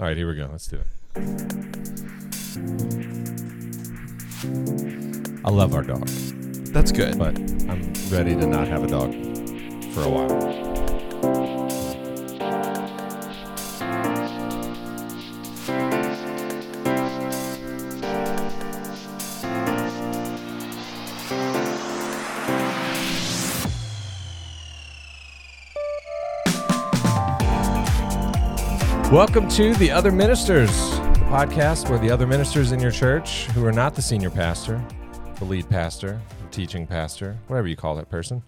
All right, here we go. Let's do it. I love our dog, That's good. but I'm ready to not have a dog for a while. Welcome to The Other Ministers, the podcast where the other ministers in your church who are not the senior pastor, the lead pastor, the teaching pastor, whatever you call that person,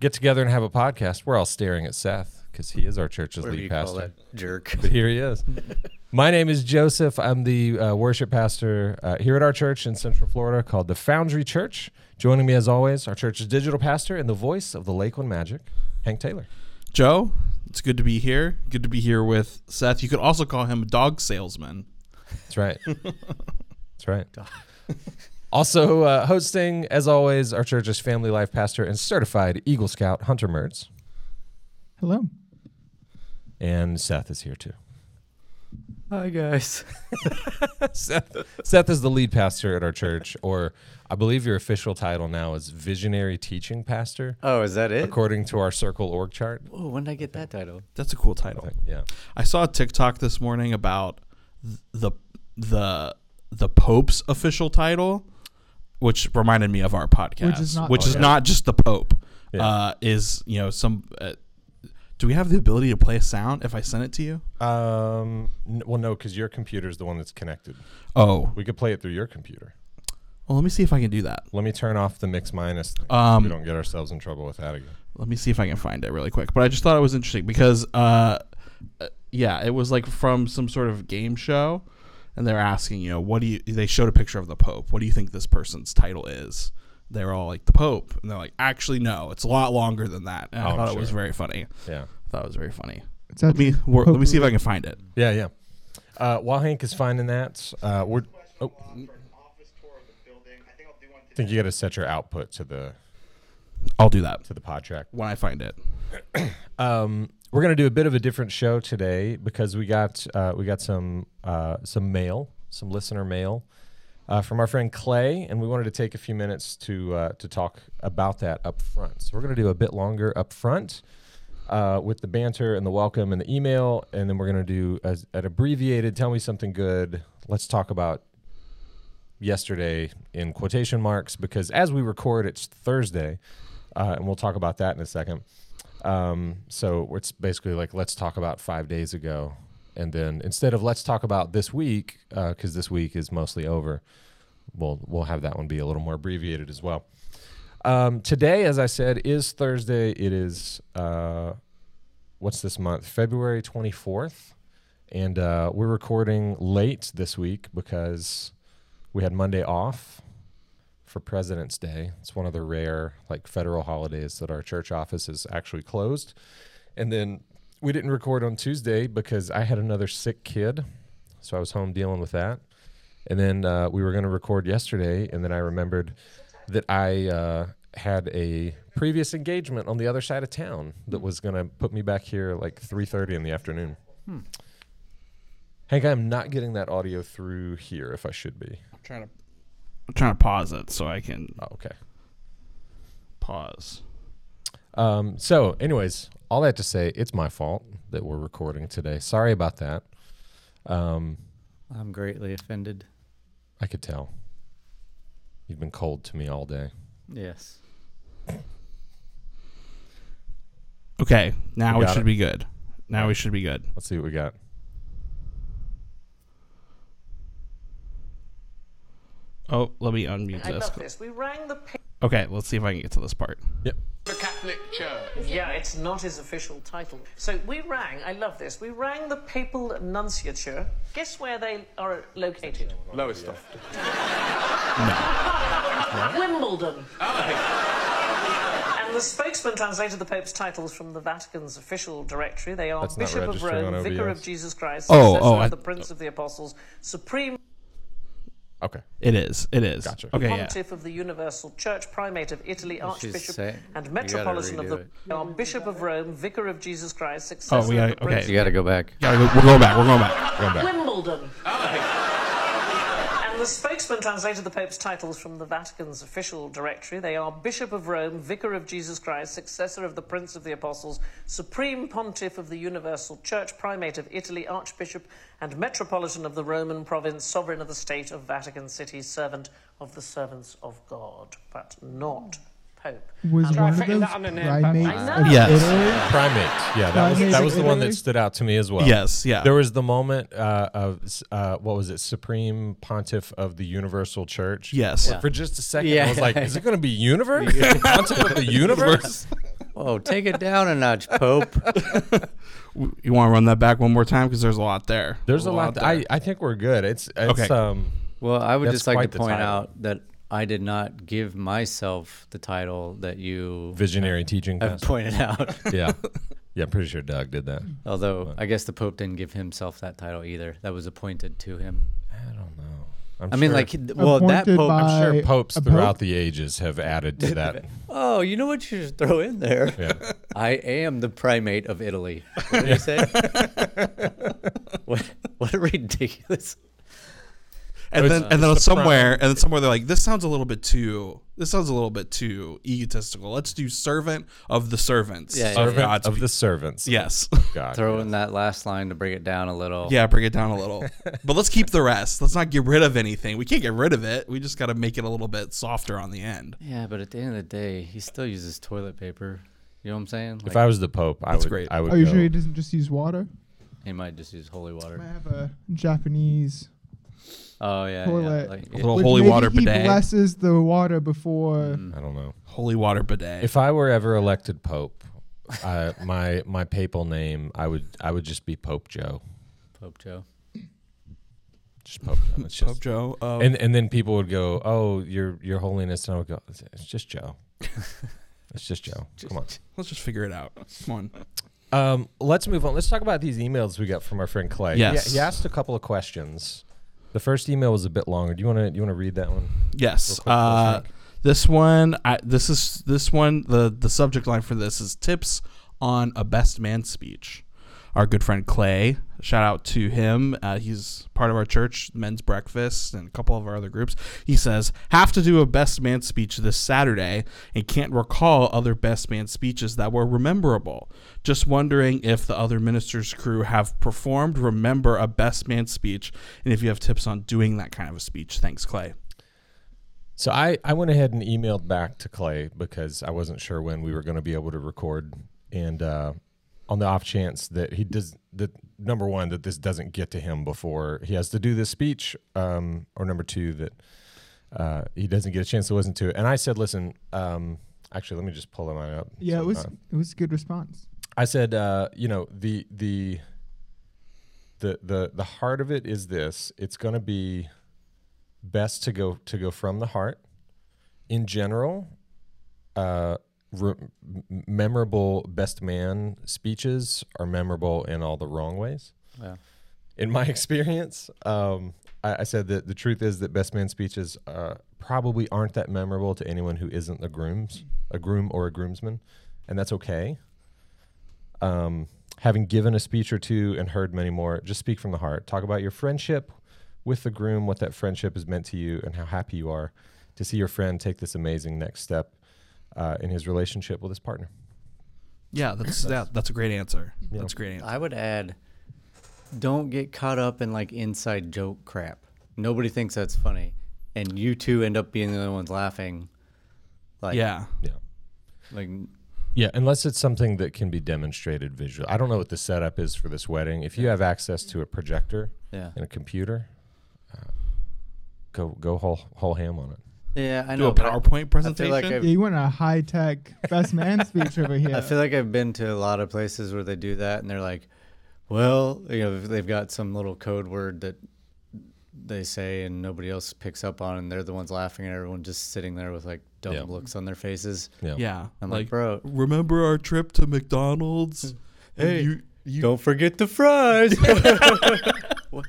get together and have a podcast. We're all staring at Seth because he is our church's Whatever lead you call pastor. that jerk. But here he is. My name is Joseph. I'm the uh, worship pastor uh, here at our church in Central Florida called the Foundry Church. Joining me as always, our church's digital pastor and the voice of the Lakeland Magic, Hank Taylor. Joe, it's good to be here. Good to be here with Seth. You could also call him a dog salesman. That's right. That's right. Also uh, hosting, as always, our church's family life pastor and certified Eagle Scout Hunter Mertz. Hello. And Seth is here too. Hi guys. Seth, Seth is the lead pastor at our church, or I believe your official title now is visionary teaching pastor, Oh, is that it? according to our circle org chart. Oh, when did I get that title? That's a cool title. Yeah. I saw a TikTok this morning about the the the Pope's official title, which reminded me of our podcast, Which is not- which Oh, is yeah. not just the Pope. Yeah. Uh, is you know some. Uh, do we have the ability to play a sound if I send it to you? Um. n- well, no, because your computer is the one that's connected. Oh, We could play it through your computer. Well, let me see if I can do that. Let me turn off the mix minus. Thing. Um, we don't get ourselves in trouble with that again. Let me see if I can find it really quick. But I just thought it was interesting because, uh, uh, yeah, it was like from some sort of game show, and they're asking, you know, what do you? They showed a picture of the Pope. What do you think this person's title is? They're all like the Pope, and they're like, actually, no, it's a lot longer than that. And Oh, I I'm thought it was very funny. Yeah. I thought it was very funny. Let me wor- let me see if I can find it. Yeah. Yeah. Uh, while Hank is finding that, uh, we're. Oh, for an office tour of the building. I think I'll do one I think you got to set your output to the I'll do that to the pod track. when I find it. Um, we're gonna do a bit of a different show today because we got uh, we got some uh, some mail, some listener mail uh, from our friend Clay, and we wanted to take a few minutes to uh, to talk about that up front. So we're gonna do a bit longer up front uh, with the banter and the welcome and the email, and then we're gonna do as, an abbreviated. Tell me something good. Let's talk about yesterday in quotation marks because as we record, it's Thursday, uh, and we'll talk about that in a second. Um, so it's basically like let's talk about five days ago, and then instead of let's talk about this week, because this week is mostly over, we'll we'll have that one be a little more abbreviated as well. Um, today, as I said, is Thursday. It is uh, what's this month? February twenty fourth, and uh, we're recording late this week because we had Monday off for President's Day. It's one of the rare like federal holidays that our church office is actually closed. And then we didn't record on Tuesday because I had another sick kid, so I was home dealing with that. And then uh, we were going to record yesterday, and then I remembered that I uh, had a previous engagement on the other side of town that was going to put me back here like 3:30 in the afternoon. Hank, I'm not getting that audio through here if I should be. I'm trying to I'm trying to pause it so I can Oh, okay. pause. Um, so, anyways, all that to say, it's my fault that we're recording today. Sorry about that. Um, I'm greatly offended. I could tell. You've been cold to me all day. Yes. Okay, now We we should it. be good. Now we should be good. Let's see what we got. Oh, let me unmute I this. love this. We rang the pa- Okay, let's see if I can get to this part. Yep. the Catholic Church. Yeah, it's not his official title. So we rang, I love this, we rang the papal nunciature. Guess where they are located? Lowestoft. No. Wimbledon. And the spokesman translated the Pope's titles from the Vatican's official directory. They are That's Bishop of Rome, Vicar of Jesus Christ, Oh, Successor oh, of I- the Prince of the Apostles, Supreme Okay. It is. It is. Gotcha. Okay, yeah. Pontiff of the Universal Church, Primate of Italy, She's Archbishop and Metropolitan of the it. Bishop of Rome, Vicar of Jesus Christ, Successor Oh, we gotta- the Prince okay. You got to go back. Gotta go, we're going back. We're going back. We're Going back. Wimbledon. The spokesman translated the Pope's titles from the Vatican's official directory. They are Bishop of Rome, Vicar of Jesus Christ, Successor of the Prince of the Apostles, Supreme Pontiff of the Universal Church, Primate of Italy, Archbishop and Metropolitan of the Roman Province, Sovereign of the State of Vatican City, Servant of the Servants of God, but not Pope. Was And- one of those that on an primates of. Yes. Italy? Primate. Yeah, that was that was the one that stood out to me as well. Yes, yeah. There was the moment uh, of uh, what was it, Supreme Pontiff of the Universal Church. Yes. Yeah. For just a second, Yeah. I was like, "Is it going to be universe? Pontiff of the universe?" Whoa, take it down a notch, Pope. You want to run that back one more time because there's a lot there. There's a lot. there. I I think we're good. It's it's Okay. um Well, I would just like to point title. out that I did not give myself the title that you visionary teaching. have pastor. pointed out. Yeah, yeah. I'm pretty sure Doug did that. Although I guess the Pope didn't give himself that title either. That was appointed to him. I don't know. I'm I mean, sure- like, well, that Pope. I'm sure popes a throughout pope? the ages have added to that. Oh, you know what you should throw in there? Yeah. I am the primate of Italy. What did he say? what, what a ridiculous. And It's- then and then the somewhere and then somewhere they're like, this sounds a little bit too. This sounds a little bit too egotistical. Let's do servant of the servants. Yeah, of yeah, Servant of the servants. Yes. God. Throw yes. in that last line to bring it down a little. yeah, bring it down a little. but let's keep the rest. Let's not get rid of anything. We can't get rid of it. We just got to make it a little bit softer on the end. Yeah, but at the end of the day, he still uses toilet paper. You know what I'm saying? If I was the Pope, I That's would. great. I would. Are you go- sure he doesn't just use water? he might just use holy water. Might have a Japanese Oh yeah, yeah. Like, A little Which holy maybe water he bidet. blesses the water before. Mm. I don't know. Holy water bidet. If I were ever elected Pope, uh, my my papal name, I would I would just be Pope Joe. Pope Joe. Just Pope Joe. It's Pope Joe. Uh, and and then people would go, "Oh, your your holiness," and I would go, "It's, it's just Joe. it's just Joe. Come on." let's just figure it out. Come on. Um, let's move on. Let's talk about these emails we got from our friend Clay. He- Yes. he, asked a couple of questions. The first email was a bit longer. Do you want to you want to read that one? Yes. Uh, this one, I, this is this one. The the subject line for this is tips on a best man speech. Our good friend Clay, shout out to him. Uh, he's part of our church, Men's Breakfast, and a couple of our other groups. He says, "Have to do a best man speech this Saturday, and can't recall other best man speeches that were rememberable. Just wondering if the other ministers' crew have performed. Remember a best man speech, and if you have tips on doing that kind of a speech. Thanks, Clay." So I, I went ahead and emailed back to Clay because I wasn't sure when we were going to be able to record, and uh, on the off chance that he does that number one that this doesn't get to him before he has to do this speech, um, or number two that uh, he doesn't get a chance to listen to it. And I said, listen, um, actually, let me just pull mine up. Yeah, So, it was uh, it was a good response. I said, uh, you know, the the the the the heart of it is this. It's going to be best to go to go from the heart. In general, uh, re- memorable best man speeches are memorable in all the wrong ways. Yeah. In my experience, um, I, I said that the truth is that best man speeches uh, probably aren't that memorable to anyone who isn't a grooms, a groom or a groomsman, and that's okay um, having given a speech or two and heard many more, just speak from the heart. Talk about your friendship with the groom, what that friendship has meant to you, and how happy you are to see your friend take this amazing next step uh, in his relationship with his partner. Yeah, that's that, that's a great answer. Yeah. That's a great answer. I would add, don't get caught up in like inside joke crap. Nobody thinks that's funny, and you two end up being the only ones laughing. Like yeah. Yeah. like Yeah, unless it's something that can be demonstrated visually. I don't know what the setup is for this wedding. If you have access to a projector yeah, and a computer, uh, go go whole whole ham on it. Yeah. I Do know. a PowerPoint presentation. like Yeah, you want a high tech best man speech over here. I feel like I've been to a lot of places where they do that, and they're like, "Well, you know, they've got some little code word that they say, and nobody else picks up on, and they're the ones laughing, and everyone just sitting there with like dumb Yeah. looks on their faces." Yeah. yeah. I'm like, bro, remember our trip to McDonald's? Hey, you, you Don't forget the fries. what?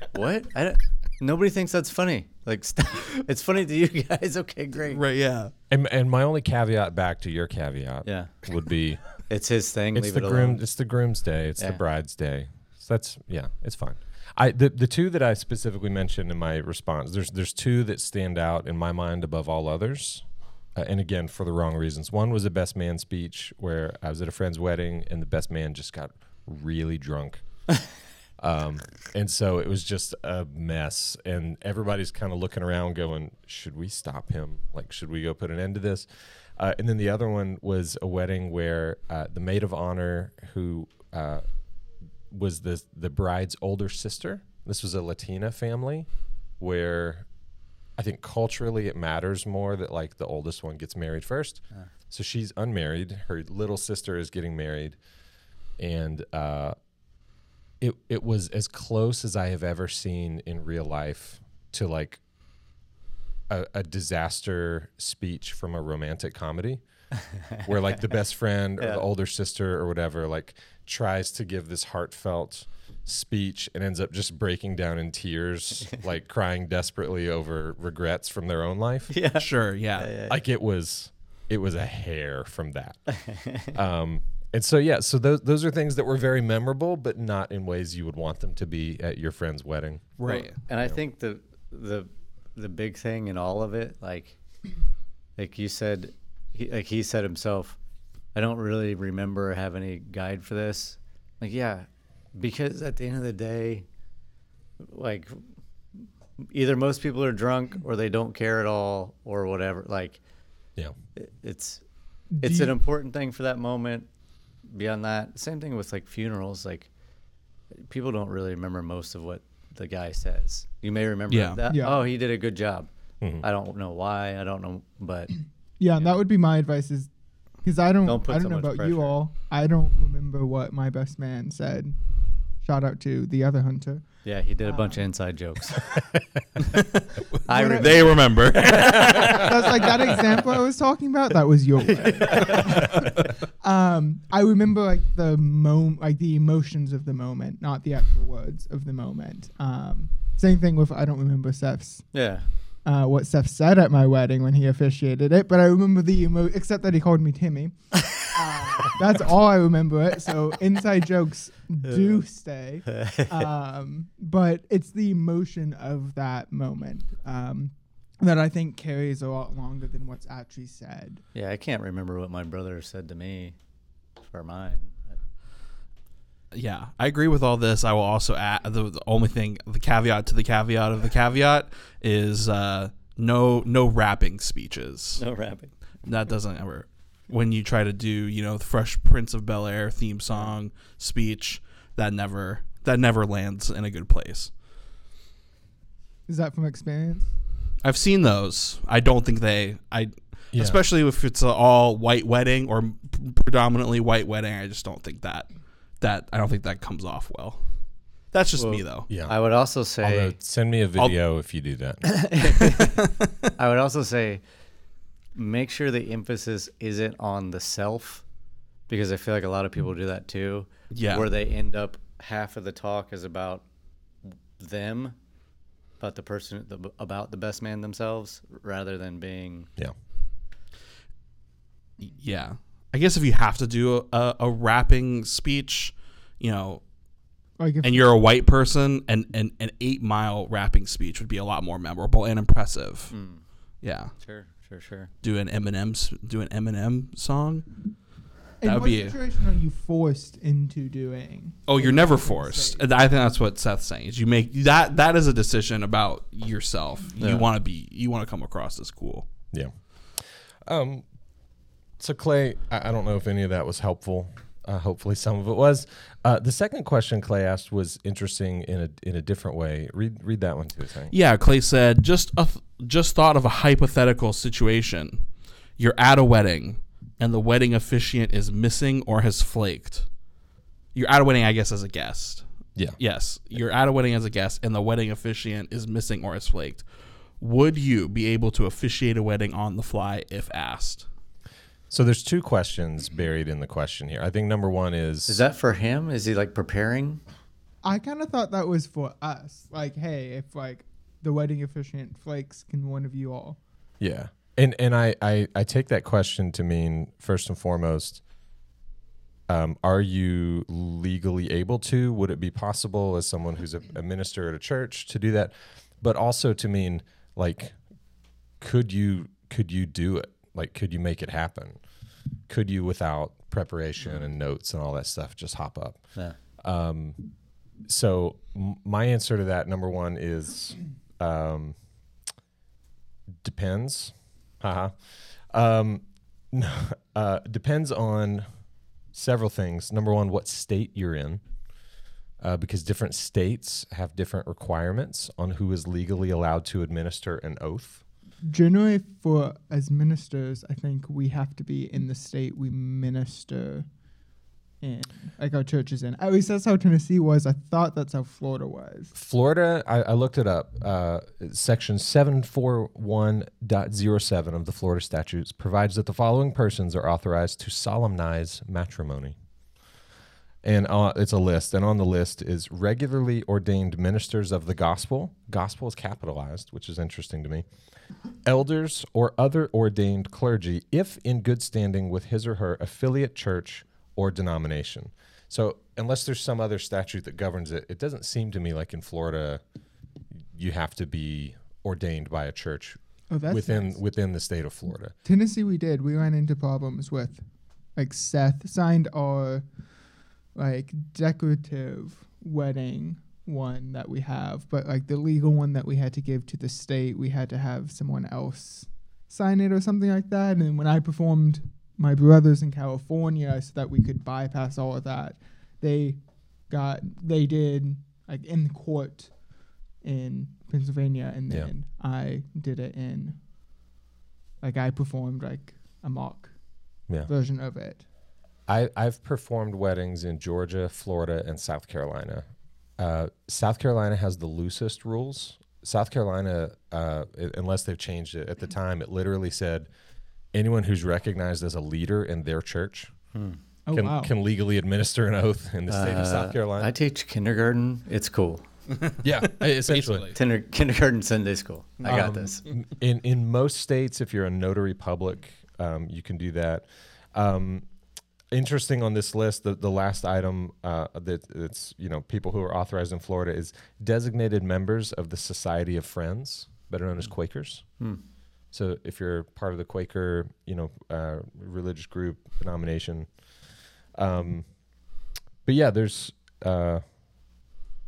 What? I don't, nobody thinks that's funny. Like, stop. it's funny to you guys. Okay, great. right? Yeah. And, and my only caveat back to your caveat Yeah, would be it's his thing. it's Leave the it groom alone. it's the groom's day it's Yeah. the bride's day so that's yeah it's fine I the, the two that I specifically mentioned in my response, there's there's two that stand out in my mind above all others. Uh, and again, for the wrong reasons. One was a best man speech where I was at a friend's wedding and the best man just got really drunk. Um, and so it was just a mess. And everybody's kind of looking around going, should we stop him? Like, should we go put an end to this? Uh, and then the other one was a wedding where uh, the maid of honor who uh, was the the bride's older sister. This was a Latina family where I think culturally it matters more that like the oldest one gets married first. So she's unmarried. Her little sister is getting married, and uh, it it was as close as I have ever seen in real life to like a, a disaster speech from a romantic comedy where like the best friend or Yeah. the older sister or whatever like tries to give this heartfelt speech and ends up just breaking down in tears like crying desperately over regrets from their own life Yeah. Sure, yeah. like it was it was a hair from that um and so yeah so those those are things that were very memorable but not in ways you would want them to be at your friend's wedding Right. And I think the the the big thing in all of it, like like you said, he, like he said himself, I don't really remember have any guide for this. Like yeah, because at the end of the day, like either most people are drunk or they don't care at all or whatever. Like yeah it- it's it's an important thing for that moment. Beyond that, same thing with like funerals. Like people don't really remember most of what the guy says. You may remember Yeah. that. Yeah. Oh, he did a good job. Mhm. I don't know why. I don't know, but Yeah, and that would be my advice is because I don't, Don't put I don't know much about you all. I don't remember what my best man said. Shout out to the other hunter. yeah, he did a bunch of inside jokes. I What remember. a- They remember. That's like that example I was talking about. That was your. um, I remember like the moment, like the emotions of the moment, not the actual words of the moment. Um, same thing with I don't remember Seth's Yeah, uh, what Seth said at my wedding when he officiated it, but I remember the emo, except that he called me Timmy. Uh, that's all I remember it. So inside jokes do stay, um, but it's the emotion of that moment um, that I think carries a lot longer than what's actually said. yeah. I can't remember what my brother said to me for mine. Yeah, I agree with all this. I will also add the, the only thing, the caveat to the caveat of the caveat is uh, no no rapping speeches. No rapping. That doesn't ever. When you try to do, you know, the Fresh Prince of Bel Air theme song speech, that never that never lands in a good place. Is that from experience? I've seen those. I don't think they. I Yeah. especially if it's a all white wedding or predominantly white wedding. I just don't think that that I don't think that comes off well. That's just me though. yeah I would also say. Although, send me a video if you do that I would also say make sure the emphasis isn't on the self because I feel like a lot of people do that too. Yeah. Where they end up half of the talk is about them, about the person, the, about the best man themselves, rather than being. yeah Yeah. I guess if you have to do a, a rapping speech, you know, Like if and you're a white person, and, and an eight mile rapping speech would be a lot more memorable and impressive. Mm, Yeah. sure, sure, sure. Do an Eminem do an Eminem song. in that would what be- situation are you forced into doing? Oh, you're never forced. stage? I think that's what Seth's saying. Is you make that that is a decision about yourself. Yeah. You want to be you want to come across as cool. Yeah. Um. So Clay, I, I don't know if any of that was helpful. Uh, hopefully, some of it was. Uh, the second question Clay asked was interesting in a in a different way. Read read that one too. Thing. Yeah, Clay said just a th- just thought of a hypothetical situation. You're at a wedding and the wedding officiant is missing or has flaked. You're at a wedding, I guess, as a guest. Yeah. Yes, you're at a wedding as a guest and the wedding officiant is missing or has flaked. Would you be able to officiate a wedding on the fly if asked? So there's two questions buried in the question here. I think number one is Is that for him? Is he like preparing? I kind of thought that was for us. Like, hey, if like the wedding officiant flakes, can one of you all? Yeah. And and I, I I take that question to mean first and foremost um, are you legally able to? Would it be possible as someone who's a, a minister at a church to do that? But also to mean like, could you could you do it? Like, could you make it happen? Could you, without preparation and notes and all that stuff, just hop up? Yeah. Um, so m- my answer to that number one is um, depends. Haha. Um, no, uh, depends on several things. Number one, what state you're in, uh, because different states have different requirements on who is legally allowed to administer an oath. Generally, for as ministers, I think we have to be in the state we minister in, like our church is in. At least that's how Tennessee was. I thought that's how Florida was. Florida, I, I looked it up. Uh, section 741.07 of the Florida statutes provides that the following persons are authorized to solemnize matrimony. And uh, it's a list. And on the list is regularly ordained ministers of the gospel. Gospel is capitalized, which is interesting to me. Elders or other ordained clergy, if in good standing with his or her affiliate church or denomination. So, unless there's some other statute that governs it, it doesn't seem to me like in Florida you have to be ordained by a church Oh, within nice. within the state of Florida. Tennessee, we did. We ran into problems with, like Seth signed our, like decorative wedding one that we have, but like the legal one that we had to give to the state, we had to have someone else sign it or something like that. And when I performed my brothers in California, so that we could bypass all of that, they got they did like in court in Pennsylvania, and Yeah. then I did it in like I performed like a mock Yeah. version of it. I, I've performed weddings in Georgia, Florida, and South Carolina. Uh, South Carolina has the loosest rules. South Carolina, uh, i- unless they've changed it, at the time it literally said anyone who's recognized as a leader in their church Oh can, wow! can legally administer an oath in the state of South Uh, Carolina. I teach kindergarten. It's cool. yeah, essentially. Kinder, kindergarten Sunday school. I got Um, this. In in most states, if you're a notary public, um, you can do that. Um, interesting on this list, the, the last item uh, that it's you know people who are authorized in Florida is designated members of the Society of Friends, better known as Quakers. Hmm. So if you're part of the Quaker, you know, uh, religious group denomination, um, but yeah, there's uh,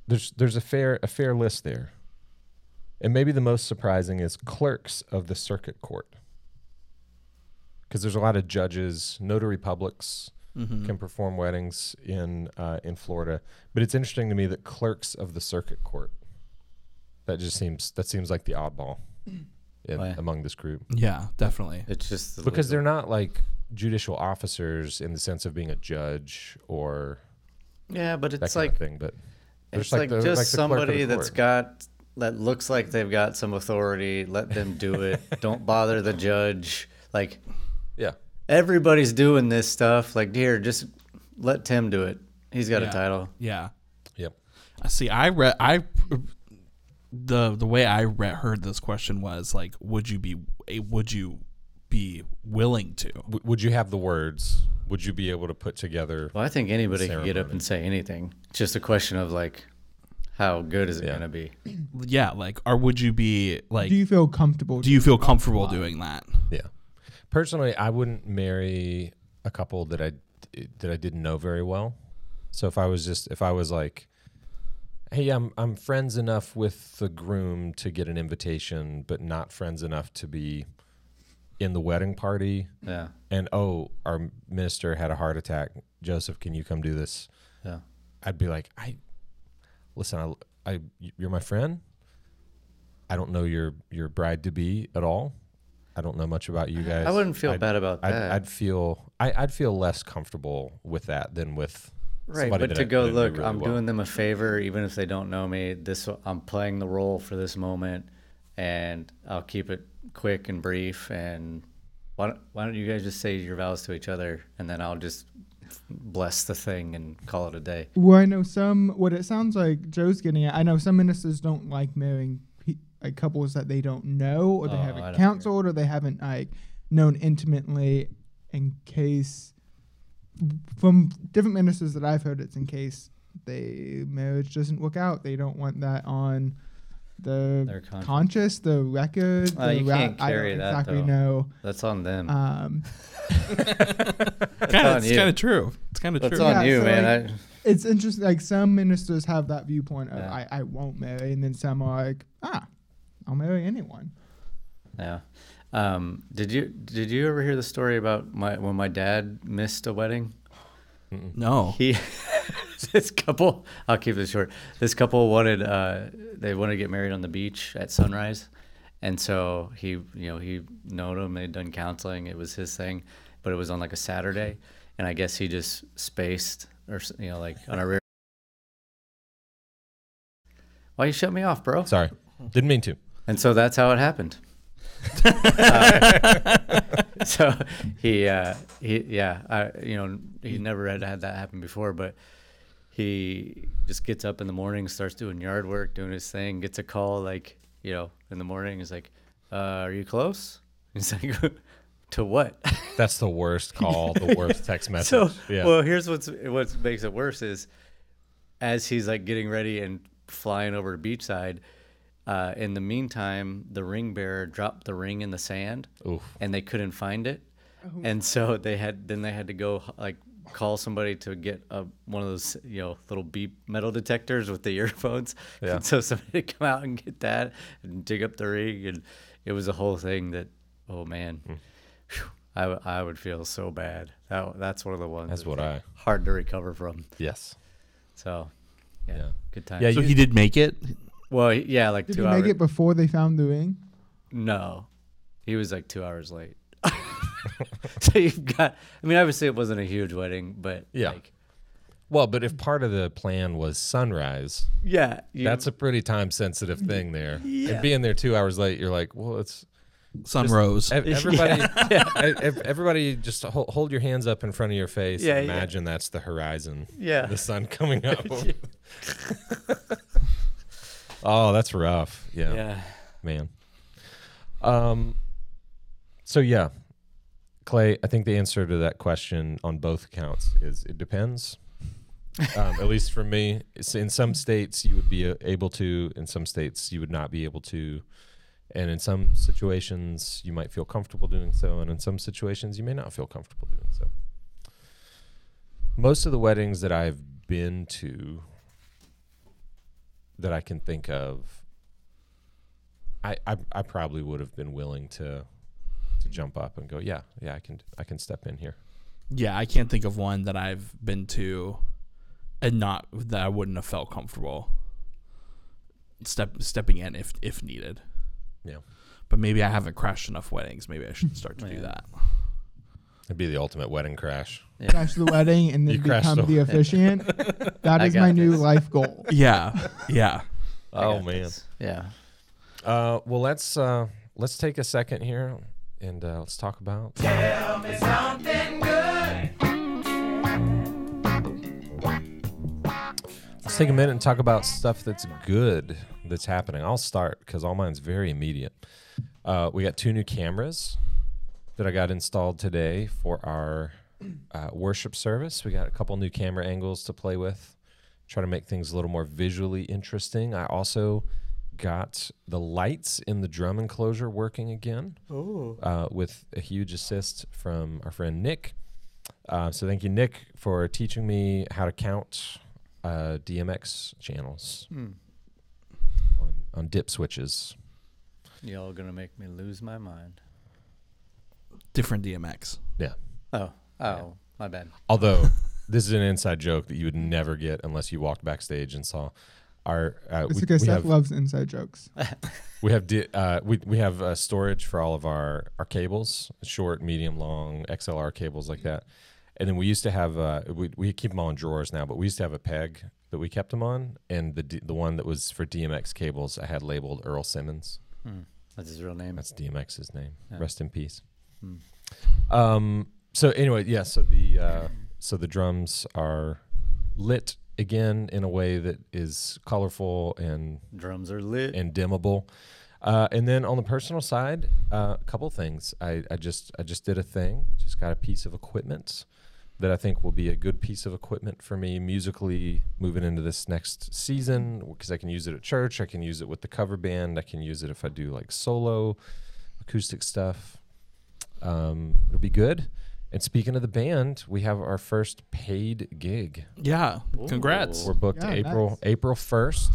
there's there's a fair a fair list there. And maybe the most surprising is clerks of the circuit court. Because there's a lot of judges, notary publics Mm-hmm. can perform weddings in uh, in Florida, but it's interesting to me that clerks of the circuit court. That just seems that seems like the oddball in, Why? among this group Yeah, definitely. It's just the because they're not like judicial officers in the sense of being a judge or Yeah, but that it's kind like of thing. But they're it's like, the- just the clerk of the somebody that's court. got that looks like they've got some authority. Let them do it. Don't bother the judge. Like yeah. Everybody's doing this stuff. Like here, just let Tim do it. He's got Yeah. a title. Yeah. Yep. I See, I read I the the way I read, heard this question was like, would you be a would you be willing to? W- would you have the words? Would you be able to put together? Well, I think anybody can get up and say anything. It's just a question of like, how good is it Yeah. gonna be? Yeah, like, or would you be like? Do you feel comfortable? do you feel comfortable doing that? Yeah. Personally, I wouldn't marry a couple that I that I didn't know very well. So if I was just if I was like, hey, I'm I'm friends enough with the groom to get an invitation, but not friends enough to be in the wedding party. Yeah, And oh, our minister had a heart attack. Joseph, can you come do this? yeah. I'd be like, I listen. I, I you're my friend. I don't know your your bride to be at all. I don't know much about you guys. I wouldn't feel I'd- bad about I'd, that. I'd feel I, I'd feel less comfortable with that than with Right, but that to I- go that look, really I'm well. doing them a favor, even if they don't know me. This I'm playing the role for this moment, and I'll keep it quick and brief. And why don't, why don't you guys just say your vows to each other, and then I'll just bless the thing and call it a day. Well, I know some. What it sounds like Joe's getting at. I know some ministers don't like marrying pe- like couples that they don't know, or they Oh, haven't don't counseled, or they haven't like known intimately, in case from different ministers that I've heard, it's in case they marriage doesn't work out. They don't want that on the Their conscience. conscious, the record. Uh, the you ra- can't I carry don't that, exactly though. know. That's on them. Um, Kinda, on it's kind of true. It's kind of That's true. on Yeah, you, so, man. like, I, it's interesting. Like some ministers have that viewpoint of Yeah. I, I won't marry, and then some are like, ah, I'll marry anyone. Yeah. Um, did you did you ever hear the story about my when my dad missed a wedding? No. He this couple I'll keep this short. This couple wanted uh they wanted to get married on the beach at sunrise. And so he you know, he known him, they'd done counseling, it was his thing, but it was on like a Saturday. And I guess he just spaced or you know, like on a rear Why you shut me off, bro? Sorry, didn't mean to. And so that's how it happened. Uh, so he, uh, he, yeah, I, you know, he never had had that happen before, but he just gets up in the morning, starts doing yard work, doing his thing, gets a call like, you know, in the morning. He's like, uh, "Are you close?" He's like, "To what?" That's the worst call, the worst text message. So, yeah. well, here's what's what makes it worse is as he's like getting ready and flying over to beachside. Uh, in the meantime, the ring bearer dropped the ring in the sand, Oof. and they couldn't find it, and so they had then they had to go like call somebody to get a, one of those you know little beep metal detectors with the earphones. Yeah. And so somebody to come out and get that and dig up the ring, and it was a whole thing that oh man. Hmm. Phew, I, w- I would feel so bad. That that's one of the ones. That's that's what I- hard to recover from. yes. So, yeah, Yeah. good time. Yeah, so you- he did make it. Well, yeah, like Did two he hours. make it before they found the ring? no, he was like two hours late. so you've got. I mean, obviously it wasn't a huge wedding, but Yeah. like, Well, but if part of the plan was sunrise, yeah, you, that's a pretty time sensitive thing mm-hmm. there. Yeah. And being there two hours late, you're like, well, it's Sun Just- rose. ev- everybody. ev- Everybody, just hold, hold your hands up in front of your face. Yeah, and yeah. Imagine that's the horizon. Yeah. the sun coming up. Oh, that's rough. Yeah, yeah. man. Um. So yeah, Clay. I think the answer to that question on both accounts is it depends. um, at least for me, in some states you would be uh, able to, in some states you would not be able to, and in some situations you might feel comfortable doing so, and in some situations you may not feel comfortable doing so. Most of the weddings that I've been to, that I can think of, I I, I probably would have been willing to to jump up and go, yeah, yeah, I can I can step in here. yeah, I can't think of one that I've been to and not that I wouldn't have felt comfortable step stepping in if if needed. Yeah. But maybe I haven't crashed enough weddings. Maybe I should start to do that. It'd be the ultimate wedding crash. Crash the wedding and then You crashed become the- the officiant. That I is got my new this. life goal. Yeah. Yeah. I Oh got man. this. Yeah. Uh, well, let's uh, let's take a second here and uh, let's talk about. Something good. Let's take a minute and talk about stuff that's good that's happening. I'll start because all mine's very immediate. Uh, we got two new cameras that I got installed today for our uh, worship service. We got a couple new camera angles to play with, try to make things a little more visually interesting. I also got the lights in the drum enclosure working again uh, with a huge assist from our friend Nick. Uh, so thank you, Nick, for teaching me how to count uh, DMX channels Hmm. on, on dip switches. Y'all gonna make me lose my mind. Different DMX. Yeah. Oh. Oh. My bad. Although this is an inside joke that you would never get unless you walked backstage and saw our. Uh, It's we, because we Seth have, loves inside jokes. we have di- uh, we we have uh, storage for all of our our cables, short, medium, long XLR cables like that. And then we used to have uh, we we keep them all in drawers now, but we used to have a peg that we kept them on, and the D- the one that was for DMX cables I had labeled Earl Simmons. Hmm. That's his real name. That's DMX's name. Yeah. Rest in peace. Hmm. Um. So anyway, yeah. So the uh, so the drums are lit again in a way that is colorful and Drums are lit. and dimmable. Uh, and then on the personal side, uh, a couple things. I, I just I just did a thing. Just got a piece of equipment that I think will be a good piece of equipment for me musically moving into this next season because I can use it at church. I can use it with the cover band. I can use it if I do like solo acoustic stuff. Um, it'll be good. And speaking of the band, we have our first paid gig. Yeah. Congrats. We're booked Yeah, April nice. April first.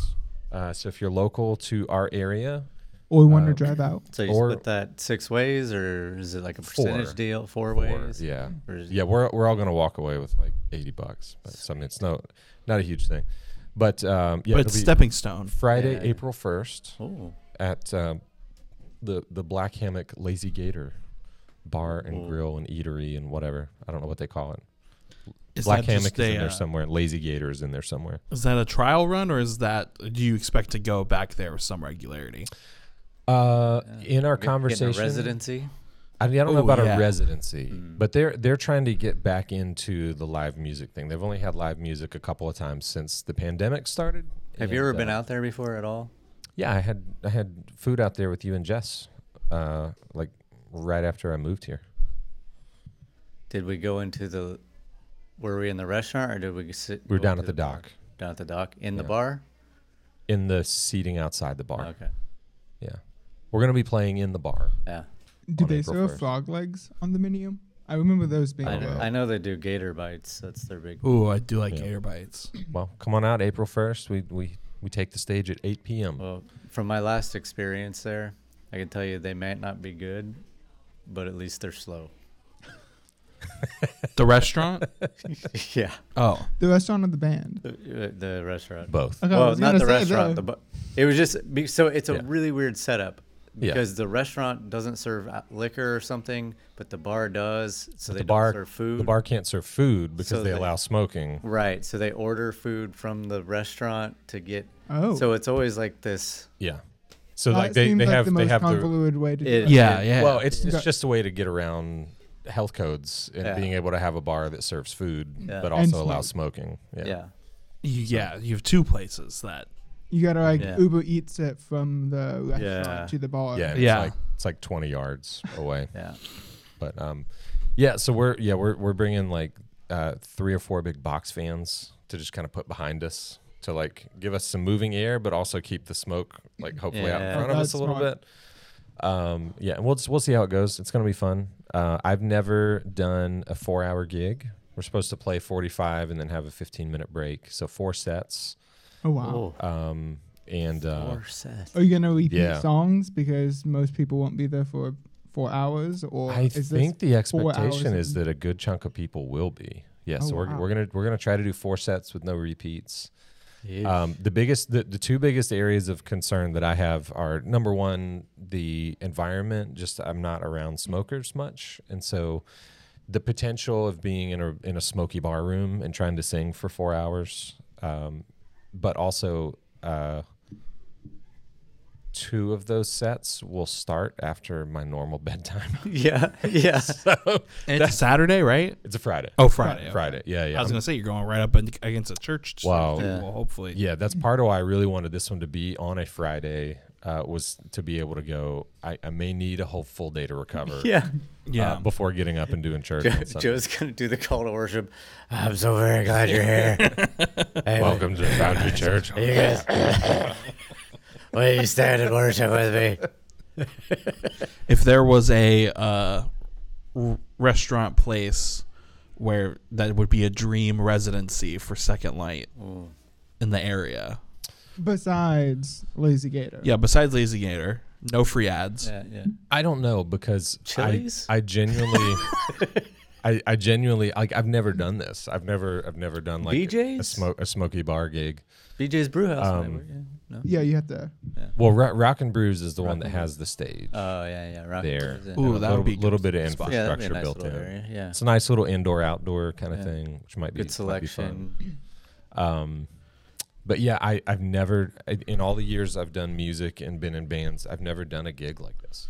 Uh, so if you're local to our area, Or we want to Um, drive out. So you Or- split that six ways, or is it like a Four. percentage deal? Four, Four, ways. yeah, yeah, we're we're all gonna walk away with like eighty bucks. But so, I mean, it's no not a huge thing, but um, yeah, but it's stepping stone. Friday, Yeah. April first at um, the the Black Hammock Lazy Gator bar and Ooh. grill and eatery and whatever. I don't know what they call it. Is Black that Hammock just is a, in there uh, somewhere. Lazy Gator is in there somewhere. Is that a trial run, or is that do you expect to go back there with some regularity? Uh, yeah. in our Get- getting a conversation, residency. I, mean, I don't know about yeah. a residency, Mm. but they're they're trying to get back into the live music thing. They've only had live music a couple of times since the pandemic started. Have you and, ever been uh, out there before at all? Yeah, I had I had food out there with you and Jess, uh, like right after I moved here. Did we go into the? Were we in the restaurant, or did we sit? We were go down at the bar? dock, Down at the dock in the bar. in the seating outside the bar. Okay. Yeah, we're gonna be playing in the bar. Yeah. Do they April serve 1st. frog legs on the menu? I remember those being I, know. I know they do gator bites. That's their big. Ooh, I do like Yeah. gator bites. Well, come on out, April first. We we we take the stage at eight p.m. Well, from my last experience there, I can tell you they might not be good, but at least they're slow. The restaurant? yeah. Oh, The restaurant or the band? The, uh, the restaurant. Both. Okay, I well, was not gonna the say, restaurant. though. The bu- it was just be, so it's a Yeah. really weird setup Yeah. because the restaurant doesn't serve a- liquor or something, but the bar does. So But they the bar don't serve food. The bar can't serve food because So they they- allow smoking. Right. So they order food from the restaurant to get. Oh, So it's always like this. Yeah. So That like they, seems they like have the they most have the convoluted way to do It- it. yeah, yeah. well, it's it's just a way to get around health codes and Yeah. being able to have a bar that serves food Yeah. but And also smoke. allows smoking. Yeah. Yeah. you, yeah. You have two places that. You gotta like Yeah. Uber Eats it from the restaurant Yeah. to the bar. Yeah. and Yeah. It's like it's like 20 yards away. Yeah. But um, yeah. So we're yeah we're we're bringing like uh, three or four big box fans to just kind of put behind us to like give us some moving air, but also keep the smoke like hopefully out in front of us a little smart. bit. Um, yeah, and we'll just, we'll see how it goes. It's gonna be fun. Uh, I've never done a four hour gig. We're supposed to play 45 and then have a 15 minute break, so four sets. Oh wow. Um, and uh, four sets. Are you gonna repeat Yeah. songs because most people won't be there for four hours? Or I is think the expectation is that a good chunk of people will be. Yeah, Oh, so we're, wow. we're gonna we're gonna try to do four sets with no repeats. Um, the biggest, the, the two biggest areas of concern that I have are number one, the environment. Just I'm not around smokers much, and so the potential of being in a in a smoky bar room and trying to sing for four hours, um, but also uh, two of those sets will start after my normal bedtime. yeah. Yeah. so And it's a Saturday, right? it's a Friday. Oh, Friday. okay. Friday. Yeah, yeah. I was gonna say you're going right up against a church. so Wow. Yeah. Well, hopefully. Yeah, that's part of why I really wanted this one to be on a Friday. Uh, was to be able to go. I, I may need a whole full day to recover. Yeah. Yeah. uh, before getting up and doing church. Joe, on Joe's gonna do the call to worship. I'm so very glad you're here. hey, Welcome to Foundry Church. Will you guys, will you stand and worship with me? if there was a uh, r- restaurant place where that would be a dream residency for Second Light Ooh. in the area. besides Lazy Gator. Yeah, besides Lazy Gator, no free ads. Yeah, yeah. I don't know because I, Chili's? I genuinely, I, I genuinely like. I've never done this. I've never, I've never done like a smoke, a smoky bar gig. BJ's Brewhouse. might Um, work, yeah. No. Yeah, you have to. Well, Ro- Rock and Brews is the one that has the stage Oh yeah, yeah. Rock there. Ooh, And that a would little, be a little bit of spot. yeah, that'd be a infrastructure nice built little in. area. Yeah. It's a nice little indoor outdoor kind of Yeah. thing, which might be a Good might be fun. selection. Um, but yeah, I, I've never I- in all the years I've done music and been in bands, I've never done a gig like this.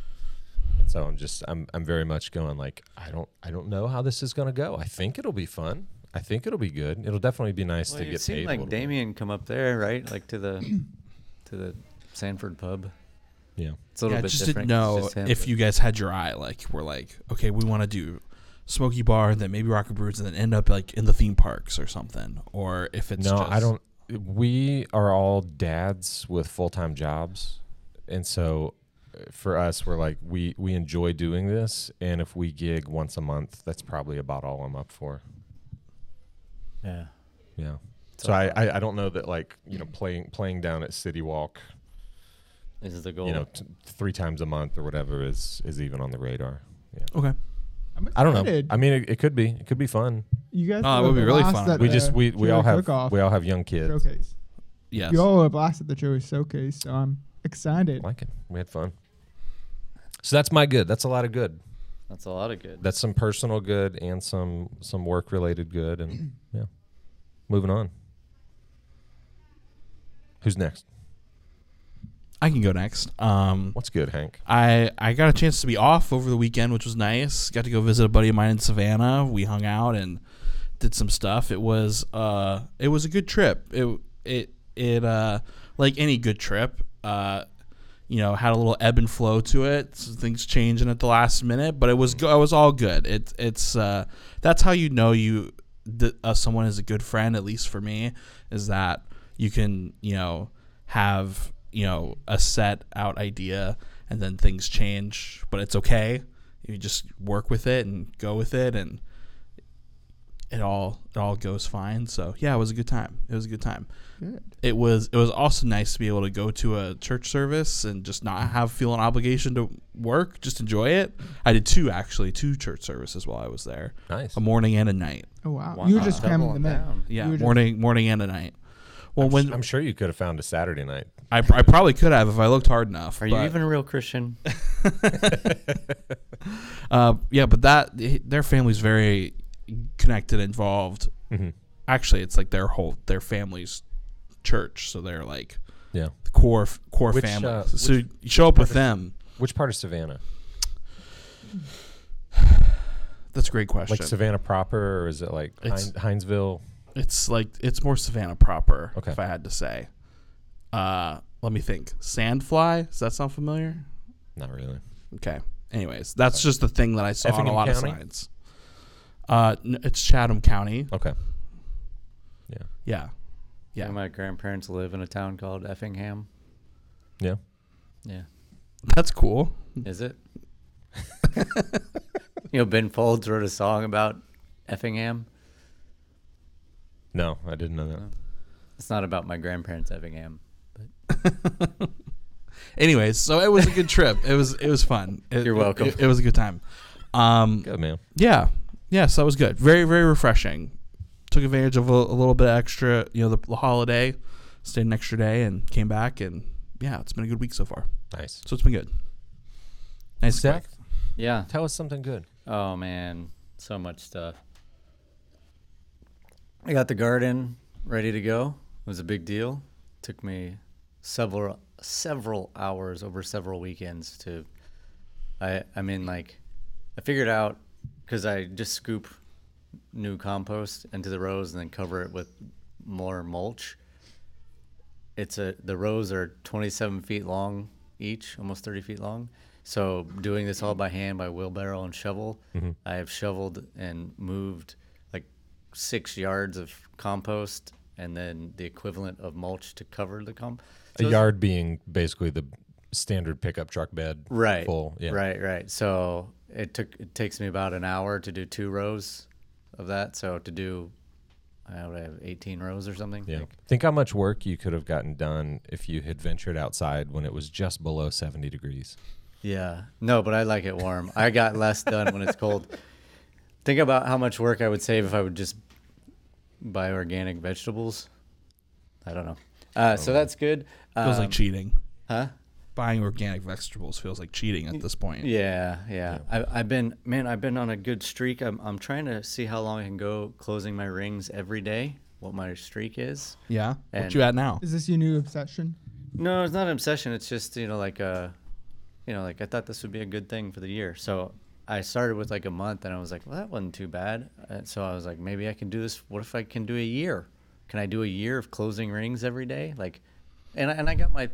And so I'm just I'm I'm very much going like I don't I don't know how this is gonna go. I think it'll be fun. I think it'll be good. It'll definitely be nice Well, to get seemed paid. a like little bit. Damien come up there, right? Like to the to the Sanford pub. Yeah. It's a little Yeah, I bit just different. didn't 'cause it's know just if you guys had your eye. Like, we're like, okay, we want to do smoky bar, and then maybe Rock and Brews, and then end up like in the theme parks or something, or if it's no, just, I don't. We are all dads with full time jobs, and so uh, for us, we're like we we enjoy doing this, and if we gig once a month, that's probably about all I'm up for. Yeah. Yeah. So I, I I don't know that like you know playing playing down at City Walk, This is the goal. you know, t- three times a month or whatever is is even on the radar. Yeah. Okay. I'm I don't know. I mean, it, it could be. It could be fun. You guys Oh, it would be really fun. We just we we all have Cook-Off we all have young kids. showcase. Yes. You all were a blast at the Joey Showcase, so I'm excited. I like it. We had fun. So that's my good. That's a lot of good. That's a lot of good. That's some personal good and some some work related good and yeah. Moving on. Who's next? I can go next. Um, What's good, Hank? I I got a chance to be off over the weekend, which was nice. Got to go visit a buddy of mine in Savannah. We hung out and did some stuff. It was uh it was a good trip. It it it uh like any good trip, uh you know, had a little ebb and flow to it. So things changing at the last minute, but it was go- it was all good. It it's uh that's how you know you th- uh, someone is a good friend at least for me is that you can, you know, have, you know, a set out idea and then things change, but it's okay. You just work with it and go with it and it all it all goes fine. So yeah, it was a good time. It was a good time. Good. It was it was also nice to be able to go to a church service and just not have feel an obligation to work, just enjoy it. I did two actually, two church services while I was there, Nice. a morning and a night. Oh wow, Wow. you were just cramming them in. Yeah, You just- morning morning and a night. Well, I'm, when s- I'm sure you could have found a Saturday night. I, I probably could have if I looked hard enough. Are you even a real Christian? Uh, yeah, but that their family's very connected, involved. Mhm. Actually, it's like their whole their family's church, so they're like Yeah. the core core Which, family. uh, so which you show up with them. Which part of Savannah? That's a great question. Like Savannah proper, or is it like It's- Hinesville? it's like it's more Savannah proper. Okay. If I had to say, uh, let me think. Sandfly. Does that sound familiar? Not really. Okay. Anyways, that's just the thing that I saw on a lot County? of signs. Uh, n- it's Chatham County. Okay. Yeah. Yeah. My grandparents live in a town called Effingham. Yeah. Yeah. That's cool. Is it? you know, Ben Folds wrote a song about Effingham. No, I didn't know that. It's not about my grandparents Effingham. But Anyways, so it was a good trip. It was it was fun. It- You're welcome. It, it was a good time. Um, Good man. yeah, yeah. So that was good. Very very refreshing. Took advantage of a, a little bit extra, you know, the, the holiday. Stayed an extra day and came back, and yeah, it's been a good week so far. Nice. So it's been good. Nice Steph, quick. Yeah. tell us something good. Oh man, so much stuff. I got the garden ready to go. It was a big deal. Took me several several hours over several weekends to. I I mean like, I figured out because I just scoop new compost into the rows and then cover it with more mulch. It's a the rows are 27 feet long each, almost 30 feet long. So doing this all by hand by wheelbarrow and shovel, mm-hmm. I have shoveled and moved like six yards of compost and then the equivalent of mulch to cover the comp. A yard being basically the standard pickup truck bed. right Full. Yeah. right right so it took it takes me about an hour to do two rows of that. So to do i would have 18 rows or something Yeah. like- Think how much work you could have gotten done if you had ventured outside when it was just below 70 degrees. yeah. No but i like it warm. I got less done when it's cold. Think about how much work i would save if i would just buy organic vegetables. I don't know. Uh, so that's good. Feels Um, like cheating. huh Buying organic vegetables feels like cheating at this point. Yeah, yeah. I, I've been, man, I've been on a good streak. I'm, I'm trying to see how long I can go closing my rings every day. What my streak is. Yeah. What you at now? Is this your new obsession? No, it's not an obsession. It's just you know like uh, you know like I thought this would be a good thing for the year. So I started with like a month, and I was like, well, that wasn't too bad. Uh, so I was like, maybe I can do this. What if I can do a year? Can I do a year of closing rings every day? Like, and I, and I got my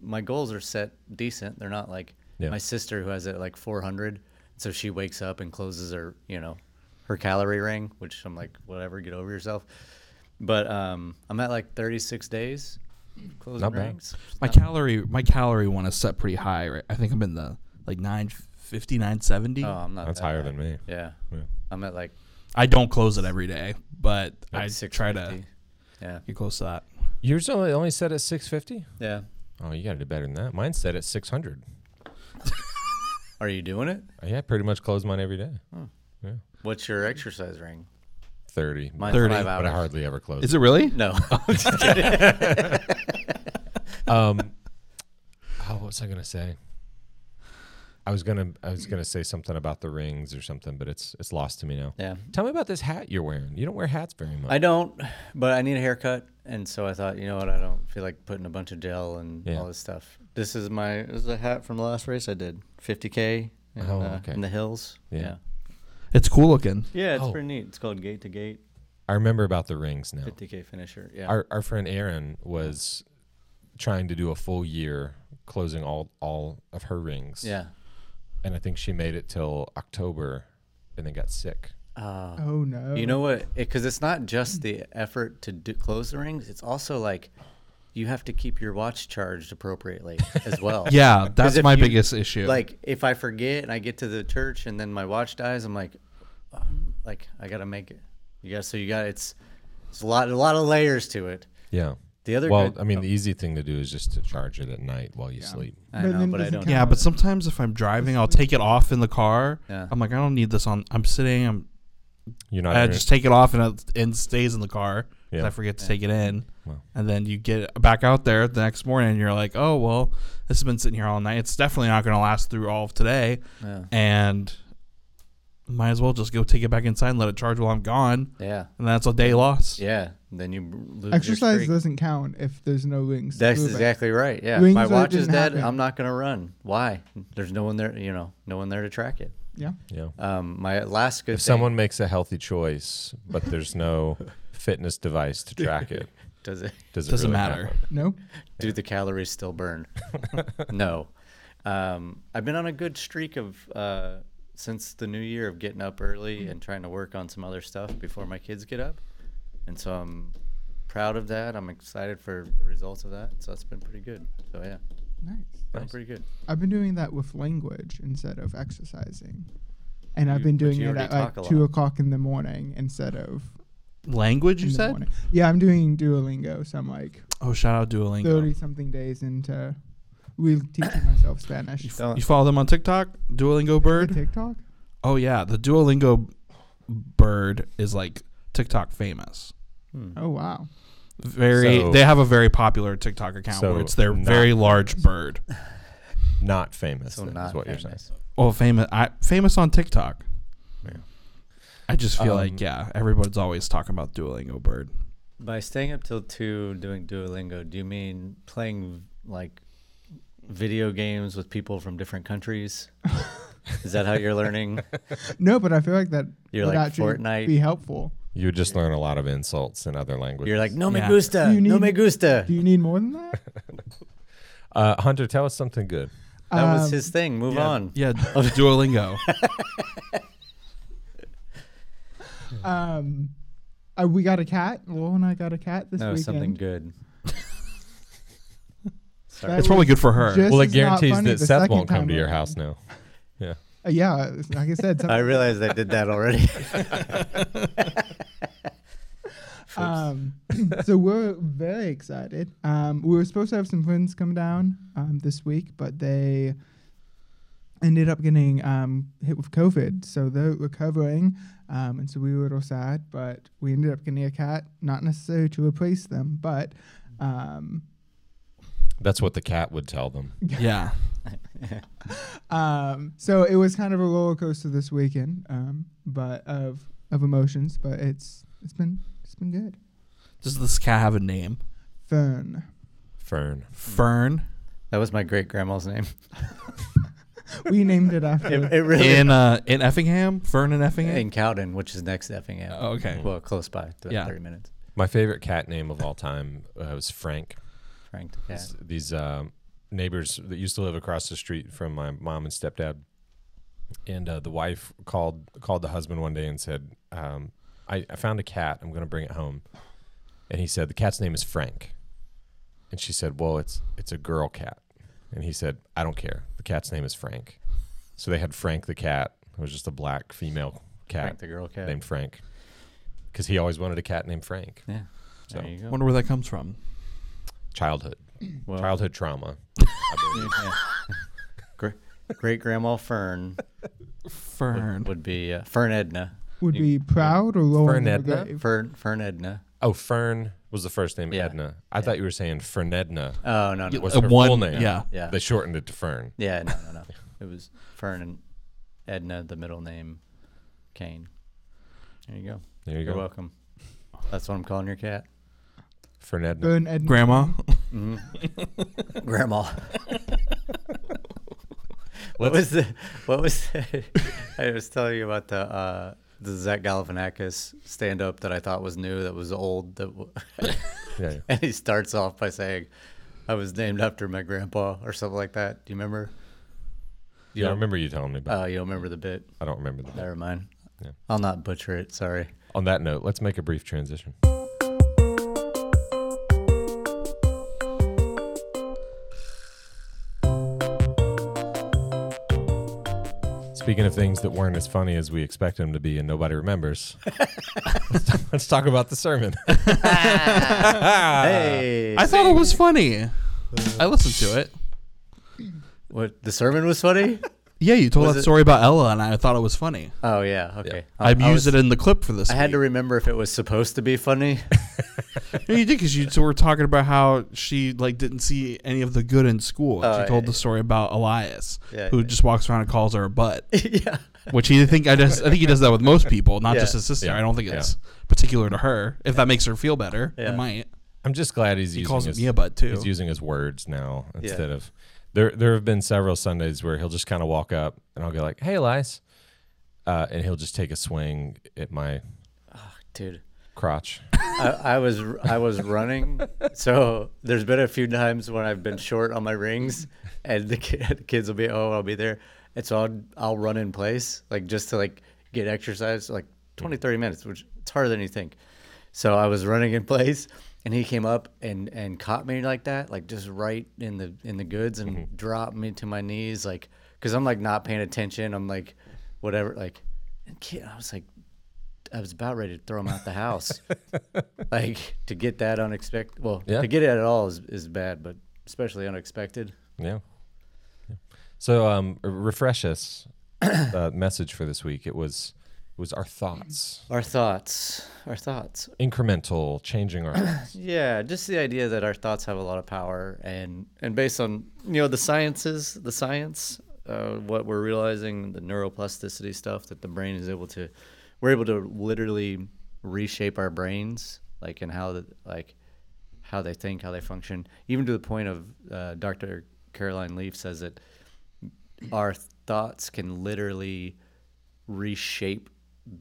my goals are set decent. They're not like Yeah. my sister who has it like 400, So she wakes up and closes her, you know, her calorie ring, which I'm like, whatever, get over yourself. But um, I'm at like 36 days closing Not bad. rings. My calorie my calorie one is set pretty high. Right? I think I'm in the like 950, 970. Oh, I'm not. That's that higher high. than me. Yeah. Yeah. I'm at like, I don't close it every day, but like I try to Yeah. get close to that. Yours only only set at 650. Yeah. Oh, you got to do better than that. Mine's set at 600. Are you doing it? Yeah, I pretty much close mine every day. What's your exercise ring? 30. Mine's 30. five but hours. I hardly ever close. Is it really? No. um oh what was i gonna say i was gonna i was gonna say something about the rings or something but it's it's lost to me now yeah. tell me about this hat you're wearing you don't wear hats very much I don't, but I need a haircut, and so I thought, you know what? I don't feel like putting a bunch of gel and Yeah. all this stuff. This is my this is a hat from the last race I did, 50k in, Oh, uh, in the hills. Yeah. Yeah, It's cool looking. yeah, it's Oh. pretty neat. It's called Gate to Gate, i remember about the rings now 50k finisher. Yeah, our, our friend Erin was trying to do a full year closing all all of her rings yeah. And i think she made it till october and then got sick Uh, Oh no. You know what? Because it's not just the effort to do, close the rings; it's also like you have to keep your watch charged appropriately as well. Yeah, that's my you- biggest issue. Like if I forget and I get to the church and then my watch dies, I'm like, like I gotta make it. You got so you got it's it's a lot a lot of layers to it. yeah The other well good- i mean oh, the easy thing to do is just to charge it at night while you sleep I But know, then but I don't. yeah, but sometimes if I'm driving, I'll take it off in the car. Yeah. I'm like, I don't need this on. I'm sitting. I'm. you're not I just take it off and it, and stays in the car. 'cause Yeah. I forget to take it in, Wow. and then you get back out there the next morning, and you're like, oh well, this has been sitting here all night. It's definitely not going to last through all of today, Yeah. and might as well just go take it back inside and let it charge while I'm gone, Yeah. and that's a day lost. Yeah. Then you lose Exercise streak. doesn't count if there's no rings. That's prove it. exactly right. Yeah. Rings My watch is dead. happen. I'm not gonna run. Why? There's no one there. You know, no one there to track it. Yeah. yeah Um, my last good if thing- someone makes a healthy choice, but there's no fitness device to track it, does it does it Doesn't really matter. happen? No. do the calories still burn? no. Um, I've been on a good streak of uh, since the new year of getting up early mm-hmm. and trying to work on some other stuff before my kids get up, and so I'm proud of that. I'm excited for the results of that. So that's been pretty good. So yeah, Nice. been pretty good. I've been doing that with language instead of exercising. And I've been doing it at like two o'clock in the morning instead of Language, you said? morning. Yeah, I'm doing Duolingo, so I'm like Oh, shout out Duolingo. thirty something days into really teaching myself Spanish. You, f- Don't- you follow them on TikTok? Duolingo bird? TikTok? Oh yeah, the Duolingo bird is like TikTok famous. Hmm. Oh wow. Very, So- they have a very popular TikTok account So where it's their not very large bird. Not famous. So not is what you're saying. Oh, famous, I, famous on TikTok. Yeah. I just feel Um, like yeah, everybody's always talking about Duolingo bird. By staying up till two doing Duolingo, do you mean playing like video games with people from different countries? Is that how you're learning? No, but I feel like that You're would like actually Fortnite. be helpful. You would just learn a lot of insults in other languages. You're like, no me Yeah. gusta, You no need- me gusta. Do you need more than that? uh, Hunter, tell us something good. That was Um, his thing. Move yeah, on. Yeah, Duolingo. Um, uh, we got a cat. Lowell and I got a cat this No, weekend. something good. Sorry. It's probably good for her. just well, it as not guarantees funny that the Seth second won't come time to your around. house now. Yeah. Uh, yeah, like I said, I realized I did that already. um, so we're very excited. Um, we were supposed to have some friends come down um, this week, but they ended up getting um, hit with COVID, so they're recovering. Um, and so we were a little sad, but we ended up getting a cat, not necessarily to replace them, but um, That's what the cat would tell them. yeah. um, so it was kind of a roller coaster this weekend, um, but of of emotions. But it's it's been it's been good. Does this cat have a name? Fern. Fern. Fern. that was my great grandma's name. We named it after. It, it really In uh in Effingham? Fern in Effingham? in Cowden, which is next to Effingham. Oh, okay. Well, close by, about Yeah. thirty minutes. My favorite cat name of all time uh, was Frank. Frank the cat. These um, neighbors that used to live across the street from my mom and stepdad and uh, the wife called called the husband one day and said, um, I, "I found a cat. I'm going to bring it home." And he said, "The cat's name is Frank." And she said, "Well, it's it's a girl cat." And he said, "I don't care. The cat's name is Frank." So they had Frank the cat. It was just a black female cat Frank the girl cat. named Frank, because he always wanted a cat named Frank. Yeah. So There you go. Wonder where that comes from. Childhood, Well, childhood trauma. I believe. yeah. Great grandma Fern Fern. would, would be uh, Fern Edna. Would You- be proud or lower Fern Edna? Fern Fern Edna. Oh, Fern was the first name. Yeah. Edna. I thought you were saying Fernedna Oh no no. was Uh, her one- full name. yeah. Yeah. They shortened it to Fern. Yeah, no, no, no. It was Fern and Edna, the middle name, Kane. There you go. There you You're go. welcome. That's what I'm calling your cat. Fernedna. Burn Edna. Grandma. Grandma. what was the? What was? The, I was telling you about the uh, the Zach Galifianakis stand up that I thought was new, that was old. That w- Yeah, yeah. and he starts off by saying, "I was named after my grandpa" or something like that. Do you remember? You Yeah, I don't- remember you telling me about. Oh, you don't remember the bit? I don't remember that. Never mind. Yeah. I'll not butcher it. Sorry. On that note, let's make a brief transition. Speaking of things that weren't as funny as we expect them to be and nobody remembers, let's, talk, let's talk about the sermon. hey, I thought it was funny. I listened to it. what? The sermon was funny. Yeah, you told Was that it- story about Ella, and I thought it was funny. Oh yeah. Okay. I, used was- it in the clip for this. I had to remember if it was supposed to be funny. Yeah, you did because you two were talking about how she like didn't see any of the good in school. Oh, she told yeah. the story about Elias, Yeah, who yeah. just walks around and calls her a butt. yeah. Which he think I just I think he does that with most people, not Yeah. just his sister. Yeah. I don't think it's particular to her. If that makes her feel better, Yeah. it might. I'm just glad he's He using calls his, me a butt too. He's using his words now Yeah. instead of there. There have been several Sundays where he'll just kind of walk up and I'll go like, "Hey, Elias," uh, and he'll just take a swing at my Dude. crotch. I, I was I was running, so there's been a few times when I've been short on my rings, and the, ki- the kids will be oh I'll be there, and so I'll I'll run in place like just to like get exercise like 20 30 minutes, which it's harder than you think. So I was running in place, and he came up and and caught me like that, like just right in the in the goods, and dropped me to my knees, like because I'm like not paying attention. I'm like whatever, like. And kid, I was like, I was about ready to throw him out the house. like to get that unexpected. Well, Yeah. to get it at all is, is bad, but especially unexpected. Yeah. Yeah. So, um, refresh us. uh, message for this week. It was, it was our thoughts, Our thoughts, our thoughts. incremental, changing our thoughts. Yeah, just the idea that our thoughts have a lot of power, and and based on you know the sciences, the science, uh, what we're realizing, the neuroplasticity stuff that the brain is able to, we're able to literally reshape our brains, like and how the like how they think, how they function, even to the point of uh, Dr. Caroline Leaf says that our thoughts can literally reshape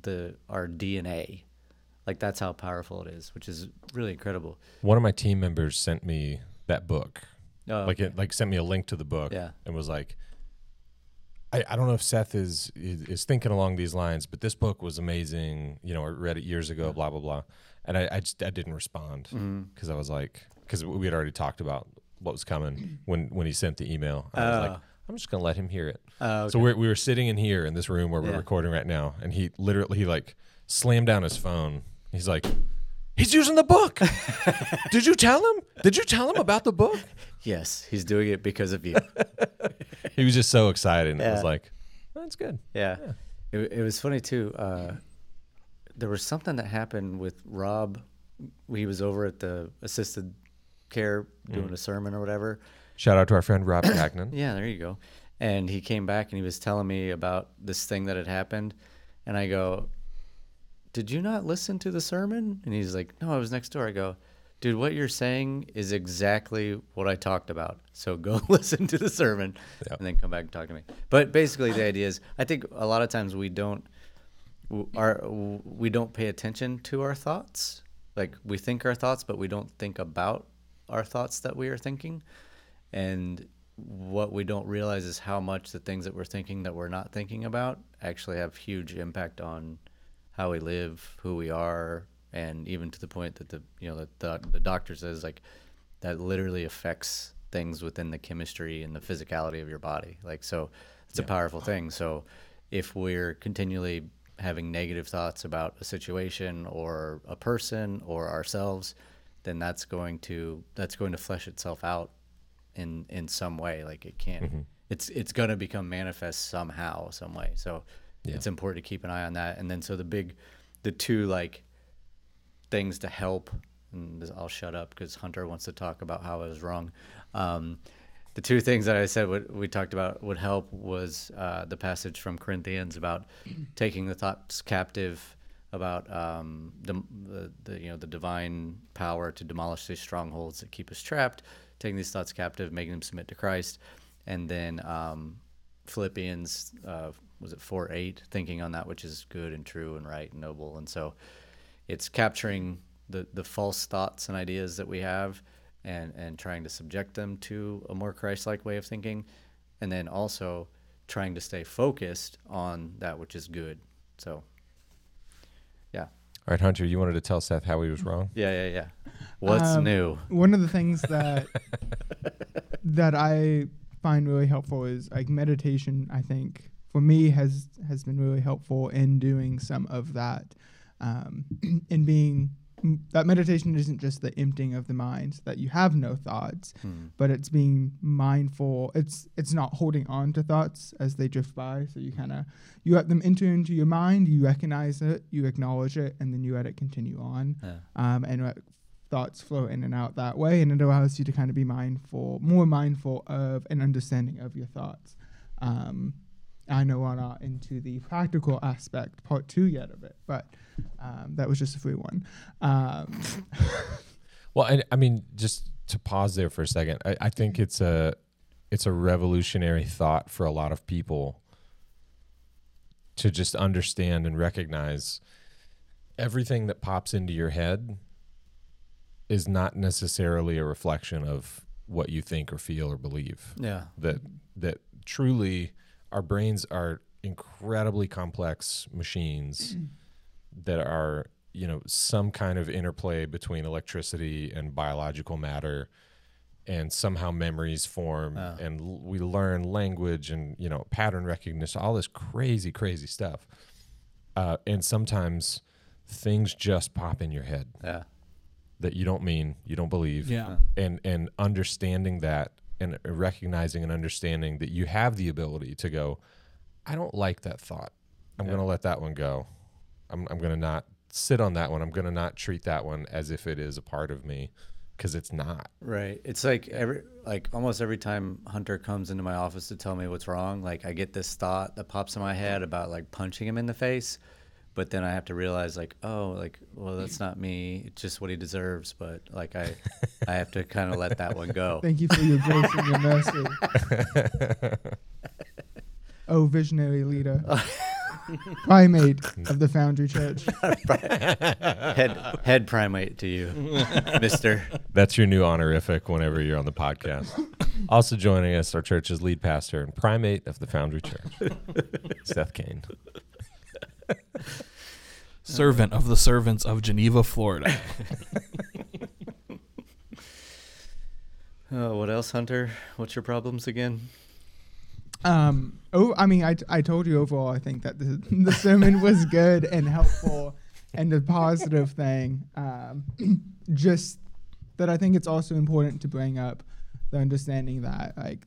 the our DNA. Like that's how powerful it is, which is really incredible. One of my team members sent me that book. Oh, like it, like sent me a link to the book. Yeah. And was like, I, I don't know if Seth is, is is thinking along these lines, but this book was amazing. You know, I read it years ago. Blah blah blah. And I, I just I didn't respond Mm-hmm. because I was like, because we had already talked about what was coming when when he sent the email. I was like, Oh. I'm just gonna let him hear it. Oh, So we're, we were sitting in here in this room where we're Yeah. recording right now, and he literally he like slammed down his phone. He's like, he's using the book. Did you tell him? Did you tell him about the book? yes, he's doing it because of you. He was just so excited. And It was Yeah. like, that's good. yeah. It, it was funny too. Uh, there was something that happened with Rob. He was over at the assisted care doing a sermon or whatever. Shout out to our friend Rob Gagnon. Yeah, there you go. And he came back and he was telling me about this thing that had happened. And I go, Did you not listen to the sermon? And he's like, No, I was next door. I go, Dude, what you're saying is exactly what I talked about. So go listen to the sermon Yeah. and then come back and talk to me. But basically, the idea is I think a lot of times we don't. Our, we don't pay attention to our thoughts. Like we think our thoughts, but we don't think about our thoughts that we are thinking and what we don't realize is how much the things that we're thinking that we're not thinking about actually have huge impact on how we live, who we are, and even to the point that the you know the, the doctor says like that literally affects things within the chemistry and the physicality of your body. Like so, it's a powerful thing. So if we're continually having negative thoughts about a situation or a person or ourselves, then that's going to that's going to flesh itself out in in some way. Like it can't. It's it's going to become manifest somehow, some way. So it's important to keep an eye on that. And then so the big, the two like things to help. And I'll shut up because Hunter wants to talk about how I was wrong. Um, the two things that I said would, we talked about would help was uh, the passage from Corinthians about taking the thoughts captive, about um, the, the, the you know the divine power to demolish these strongholds that keep us trapped, taking these thoughts captive, making them submit to Christ, and then um, Philippians uh, was it four eight, thinking on that which is good and true and right and noble, and so it's capturing the the false thoughts and ideas that we have and and trying to subject them to a more christ-like way of thinking. And then also trying to stay focused on that which is good. So All right, Hunter, you wanted to tell Seth how he was wrong. yeah yeah yeah what's Um, new One of the things that that I find really helpful is like meditation. I think for me has has been really helpful in doing some of that, um, in being m- that meditation isn't just the emptying of the mind that you have no thoughts, Hmm. but it's being mindful. It's it's not holding on to thoughts as they drift by. So you kind of you let them enter into your mind, you recognize it, you acknowledge it, and then you let it continue on yeah. um, and let thoughts flow in and out that way, and it allows you to kind of be mindful, more mindful of an understanding of your thoughts. Um, I know we're not into the practical aspect, part two yet of it, but um, that was just a free one. Um, Well, I, I mean, just to pause there for a second, I, I think it's a it's a revolutionary thought for a lot of people to just understand and recognize everything that pops into your head is not necessarily a reflection of what you think or feel or believe. yeah That that truly our brains are incredibly complex machines that are you know some kind of interplay between electricity and biological matter and somehow memories form Ah. and l- we learn language and you know pattern recognition all this crazy crazy stuff uh, and sometimes things just pop in your head yeah that you don't mean you don't believe Yeah. and and understanding that and recognizing and understanding that you have the ability to go i don't like that thought. I'm Yeah. going to let that one go. I'm, I'm going to not sit on that one. I'm going to not treat that one as if it is a part of me because it's not. Right. It's like every like almost every time Hunter comes into my office to tell me what's wrong, like I get this thought that pops in my head about like punching him in the face, but then I have to realize like, oh, like well that's not me. It's just what he deserves, but like I I have to kind of let that one go. thank you for your grace and your mercy. oh, visionary leader, primate of the Foundry Church. Head head primate to you, Mister. that's your new honorific whenever you're on the podcast also joining us our church's lead pastor and primate of the foundry church seth kane Servant of the servants of Geneva, Florida. Oh, what else, Hunter? What's your problems again? Um. Oh, I mean, I, I told you overall. I think that the the sermon was good and helpful, and a positive thing. Um, just that I think it's also important to bring up the understanding that like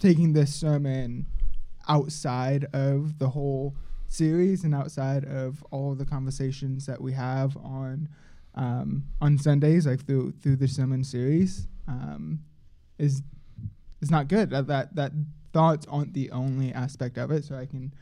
taking this sermon outside of the whole series and outside of all the conversations that we have on um, on Sundays, like through through the sermon series, um, is is not good. That that that thoughts aren't the only aspect of it. So I can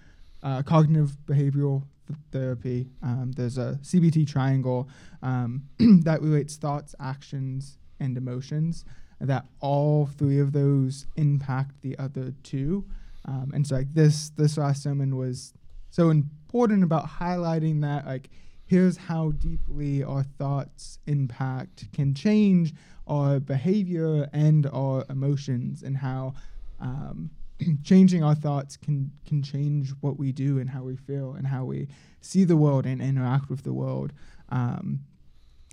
uh, cognitive behavioral th- therapy. Um, there's a CBT triangle um, that relates thoughts, actions, and emotions. That all three of those impact the other two. Um, and so like this this last sermon was so important about highlighting that like here's how deeply our thoughts impact can change our behavior and our emotions, and how um, changing our thoughts can can change what we do and how we feel and how we see the world and interact with the world. Um,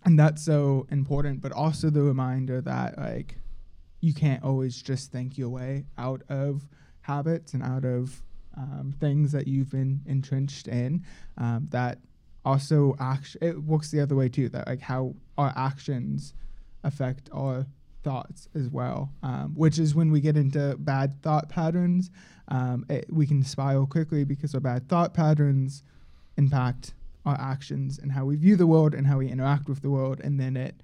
and that's so important, but also the reminder that like you can't always just think your way out of habits and out of um, things that you've been entrenched in. Um, that also act it works the other way too. That like how our actions affect our thoughts as well, um, which is when we get into bad thought patterns. Um, it, we can spiral quickly because our bad thought patterns impact our actions and how we view the world and how we interact with the world, and then it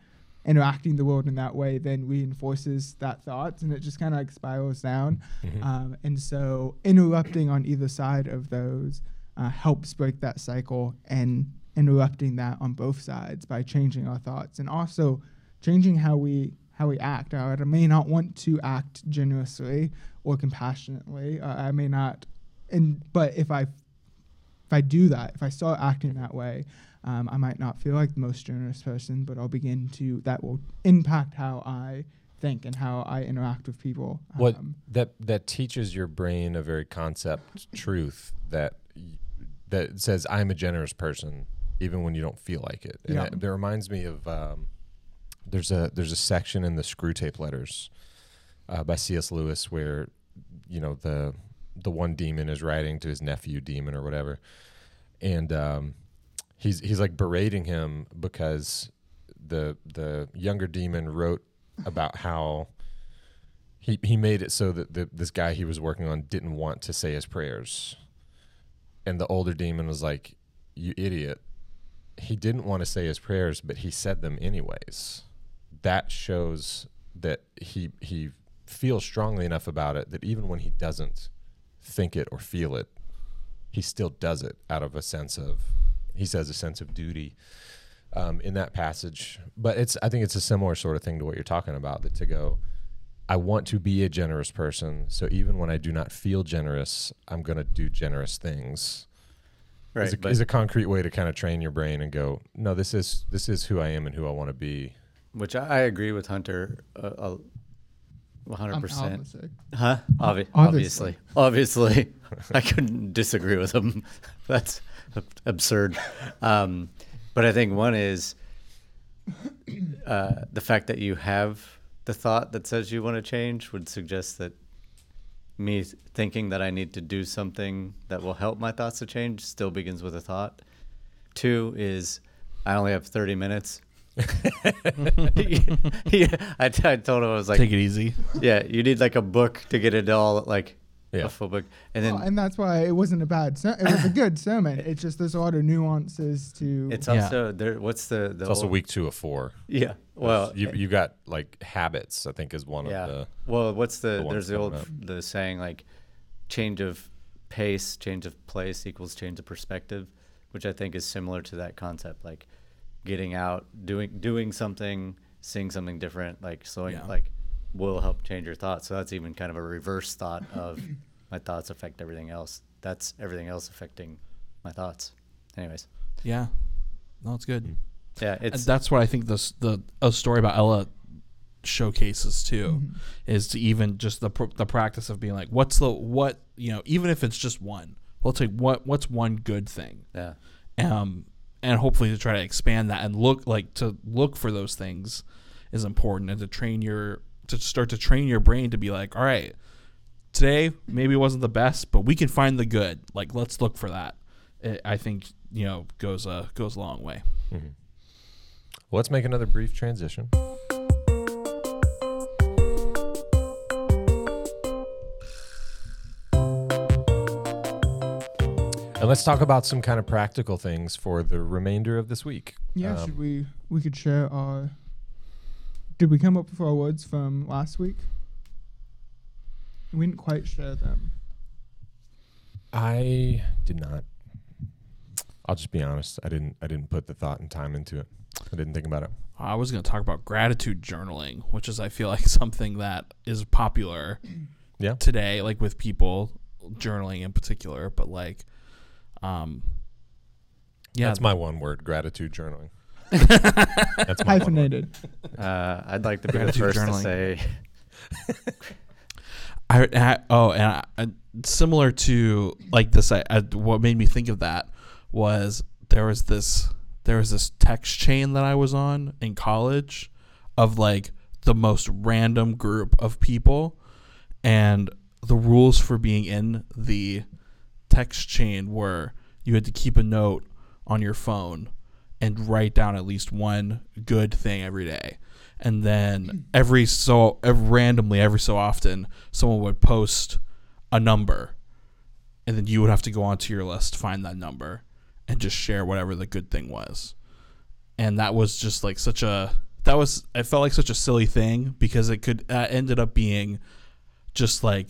interacting the world in that way then reinforces that thought and it just kind of like spirals down Mhm. um, and so interrupting on either side of those uh, helps break that cycle and interrupting that on both sides by changing our thoughts and also changing how we how we act. I may not want to act generously or compassionately. Uh, I may not, and but if I if I do that, if I start acting that way, um, I might not feel like the most generous person, but I'll begin to that will impact how I think and how I interact with people. What Um, that that teaches your brain a very concept truth that that says I'm a generous person even when you don't feel like it. And Yeah. that, that reminds me of um, there's a there's a section in the Screwtape Letters uh, by C.S. Lewis where you know the the one demon is writing to his nephew demon or whatever, and um, he's he's like berating him because the the younger demon wrote about how he he made it so that the, this guy he was working on didn't want to say his prayers, and the older demon was like, "You idiot." He didn't want to say his prayers, but he said them anyways. That shows that he he feels strongly enough about it that even when he doesn't think it or feel it, he still does it out of a sense of he says a sense of duty um, in that passage. But it's I think it's a similar sort of thing to what you're talking about. That to go, I want to be a generous person, so even when I do not feel generous, I'm going to do generous things. Right, is, a, but- is a concrete way to kind of train your brain and go, no, this is this is who I am and who I want to be. Which I, I agree with Hunter uh, uh, 100%. I'm. Huh? Obvi- Obviously. obviously. Obviously. I couldn't disagree with him. That's ab- absurd. Um, but I think one is uh, the fact that you have the thought that says you want to change would suggest that me thinking that I need to do something that will help my thoughts to change still begins with a thought. Two is I only have 30 minutes. yeah, I, t- I told him I was like, Take it easy. yeah, you need like a book to get it all like Yeah. a full book, and then Well, and that's why it wasn't a bad. Ser- it was a good sermon. It's just there's a lot of nuances to. it's Yeah. also there. What's the the It's also week two of four. Yeah, well, you eh you got like habits. I think is one yeah. of the well, what's the, the there's the old coming the saying like change of pace, change of place equals change of perspective, which I think is similar to that concept. Like getting out, doing doing something, seeing something different, like slowing, Yeah. like will help change your thoughts. So that's even kind of a reverse thought of my thoughts affect everything else. That's everything else affecting my thoughts. Anyways, Yeah. No, it's good. yeah, And it's that's what I think this the a story about Ella showcases too is to even just the pr- the practice of being like what's the what you know even if it's just one well take what what's one good thing yeah. um and hopefully to try to expand that and look like to look for those things is important and to train your to start to train your brain to be like all right today maybe it wasn't the best but we can find the good like let's look for that it, i think you know goes uh goes a long way Well, let's make another brief transition. And let's talk about some kind of practical things for the remainder of this week. yeah, Um, should we? We could share our. Did we come up with our words from last week? We didn't quite share them. I did not. I'll just be honest. I didn't. I didn't put the thought and time into it. I didn't think about it. I was going to talk about gratitude journaling, which is I feel like something that is popular Yeah. today, like with people journaling in particular, but like, um, Yeah, That's my one word: gratitude journaling. That's my. Hyphenated. Uh, I'd like to be the Gratitude first journaling. to say I, I oh, and I, I, similar to like this, I, I what made me think of that was there was this there was this text chain that I was on in college of like the most random group of people, and the rules for being in the text chain were you had to keep a note on your phone and write down at least one good thing every day. And then every so ev randomly every so often someone would post a number and then you would have to go onto your list find that number and just share whatever the good thing was. And that was just like such a that was I felt like such a silly thing because it could uh, ended up being just like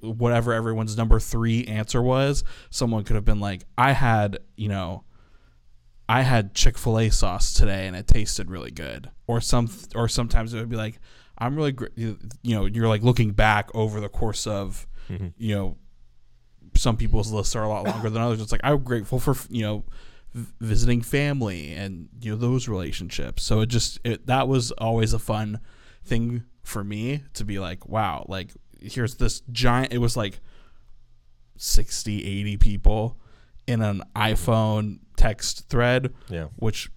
whatever everyone's number three answer was, someone could have been like, I had, you know, I had Chick Fil A sauce today and it tasted really good, or some, or sometimes it would be like, I'm really, gr- you know, you're like looking back over the course of, mm-hmm. you know, some people's lists are a lot longer than others. It's like I'm grateful for you know v- visiting family and you know those relationships. So it just it, that was always a fun thing for me to be like, wow, like here's this giant. It was like 60, 80 people in an iPhone text thread, Yeah. which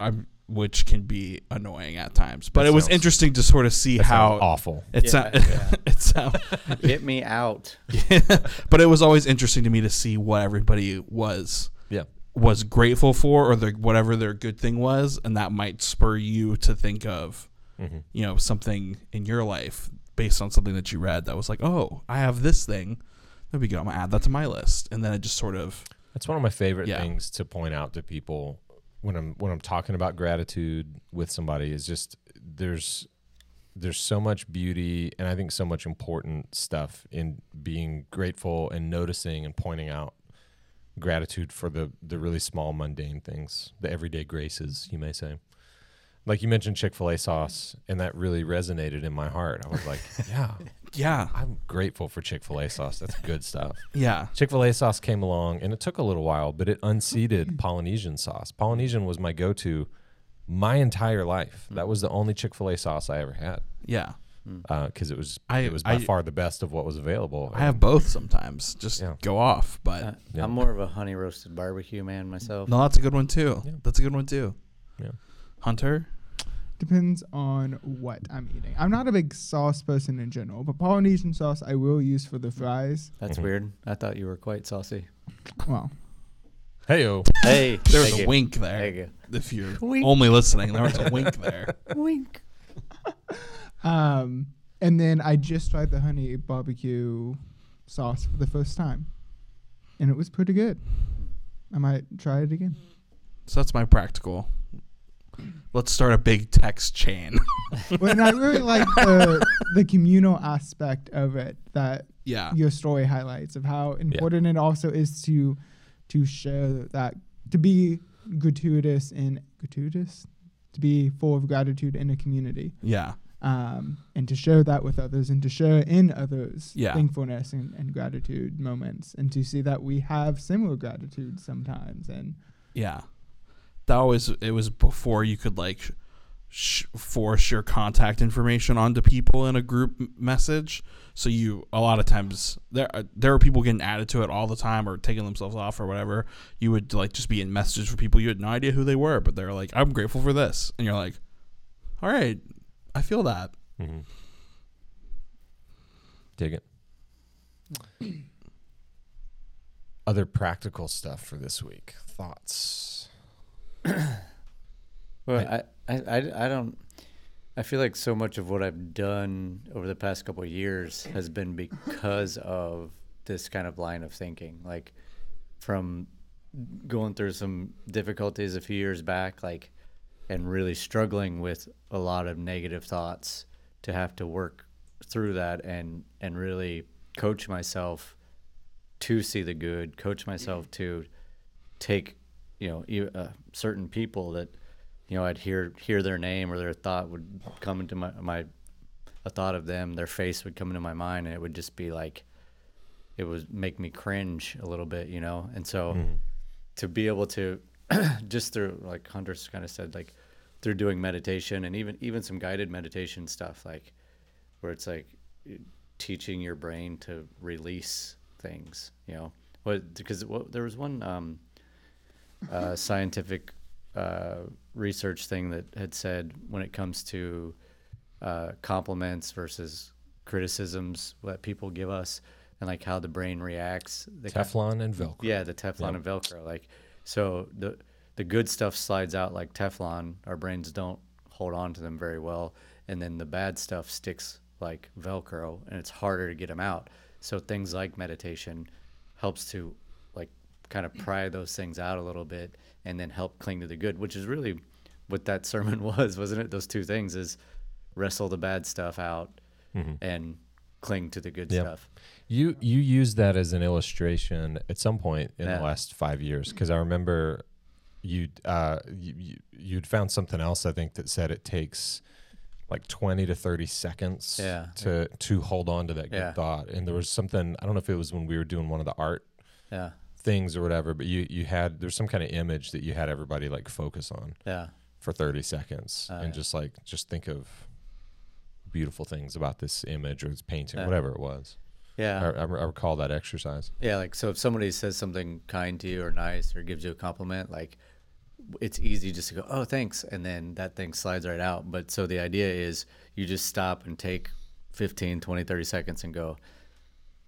I'm which can be annoying at times. But That it was interesting to sort of see That how awful. It Yeah, sound, yeah. it sound, Get me out. Yeah. but it was always interesting to me to see what everybody was Yeah. was grateful for or their whatever their good thing was and that might spur you to think of Mm-hmm. you know something in your life based on something that you read that was like oh i have this thing that'd be good i'm gonna add that to my list and then it just sort of That's one of my favorite Yeah. things to point out to people when I'm when I'm talking about gratitude with somebody is just there's there's so much beauty and I think so much important stuff in being grateful and noticing and pointing out gratitude for the the really small mundane things, the everyday graces, you may say. Like you mentioned Chick-fil-A sauce and that really resonated in my heart. I was like, yeah, yeah I'm grateful for Chick-fil-A sauce. That's good stuff. yeah Chick fil A sauce came along and it took a little while, but it unseated mm-hmm. Polynesian sauce. Polynesian was my go to my entire life. Mm-hmm. That was the only Chick fil A sauce I ever had yeah mm. uh, because it was I- it was by I- far the best of what was available. i have both sometimes just Yeah. go off but Uh, Yeah. I'm more of a honey roasted barbecue man myself. no that's a good one too Yeah. that's a good one too Yeah. Hunter Depends on what I'm eating. I'm not a big sauce person in general, but Polynesian sauce I will use for the fries. That's Mhm. weird. I thought you were quite saucy. Well, Hey yo, Hey, there was a you. wink there Thank you. if you're Wink. only listening there was a wink there Wink. um, and then I just tried the honey barbecue sauce for the first time, and it was pretty good. I might try it again. so that's my practical let's start a big text chain. Well, and I really like the the communal aspect of it that yeah. your story highlights of how important it also is to to share that to be gratuitous and gratuitous? To be full of gratitude in a community. Yeah. Um, and to share that with others and to share in others Yeah. thankfulness and, and gratitude moments and to see that we have similar gratitude sometimes and Yeah. That always it was before you could like sh- force your contact information onto people in a group message. So you a lot of times there uh, there are people getting added to it all the time or taking themselves off or whatever. You would like just be in messages for people you had no idea who they were, but they're like, "I'm grateful for this," and you're like, "All right, I feel that." mm-hmm. dig it. Other practical stuff for this week. Thoughts? Well, I, I, I, I don't. I feel like so much of what I've done over the past couple of years has been because of this kind of line of thinking. Like from going through some difficulties a few years back, like, and really struggling with a lot of negative thoughts to have to work through that and and really coach myself to see the good, coach myself to take, you know, uh, certain people that, you know, I'd hear hear their name or their thought would come into my my a thought of them, their face would come into my mind, and it would just be like, it would make me cringe a little bit, you know. And so, to be able to just through like Hunter's kind of said like through doing meditation and even even some guided meditation stuff like where it's like teaching your brain to release things you know what because what, there was one um, uh, scientific uh, research thing that had said when it comes to uh, compliments versus criticisms that people give us and like how the brain reacts they kind- Teflon and Velcro. yeah, the Teflon and Velcro. Like, so the the good stuff slides out like Teflon. Our brains don't hold on to them very well, and then the bad stuff sticks like Velcro, and it's harder to get them out. So things like meditation helps to kind of pry those things out a little bit, and then help cling to the good, which is really what that sermon was, wasn't it? Those two things is wrestle the bad stuff out and cling to the good Yep. stuff. You you used that as an illustration at some point in Yeah. the last five years because I remember you uh you, you you'd found something else I think that said it takes like twenty to thirty seconds Yeah. to to hold on to that good Yeah. thought and there was something I don't know if it was when we were doing one of the art Yeah, things or whatever but you you had there's some kind of image that you had everybody like focus on yeah, for 30 seconds Oh, and yeah. just like just think of beautiful things about this image or this painting Yeah. whatever it was yeah. I, I, I recall that exercise Yeah, like so if somebody says something kind to you or nice or gives you a compliment, like it's easy just to go, "Oh, thanks," and then that thing slides right out. But so the idea is you just stop and take 15, 20, 30 seconds and go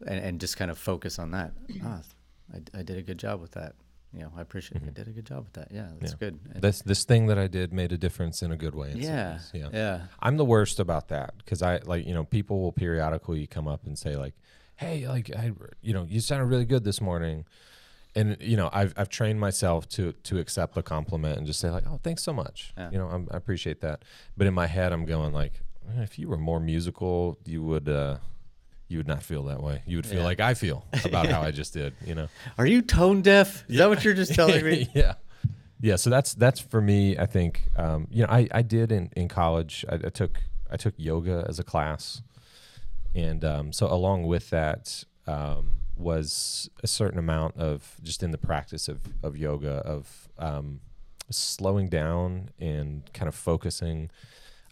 and, and just kind of focus on that. Ah, I, I did a good job with that. You know, I appreciate I did a good job with that. Yeah, that's Mm-hmm. Yeah. good. And- this this thing that I did made a difference in a good way. in yeah, yeah, yeah. I'm the worst about that because I like you know people will periodically come up and say like, "Hey, like I, you know, you sounded really good this morning," and you know I've I've trained myself to to accept the compliment and just say like, "Oh, thanks so much," Yeah. you know, I'm, I appreciate that. But in my head, I'm going like, "Eh, if you were more musical, you would. uh you would not feel that way. You would feel Yeah. like I feel about how I just did, you know. Are you tone deaf? Is that what you're just telling me? yeah yeah so that's that's for me i think um, you know i, I did in, in college I, I took i took yoga as a class and um, so along with that um, was a certain amount of just in the practice of, of yoga of um, slowing down and kind of focusing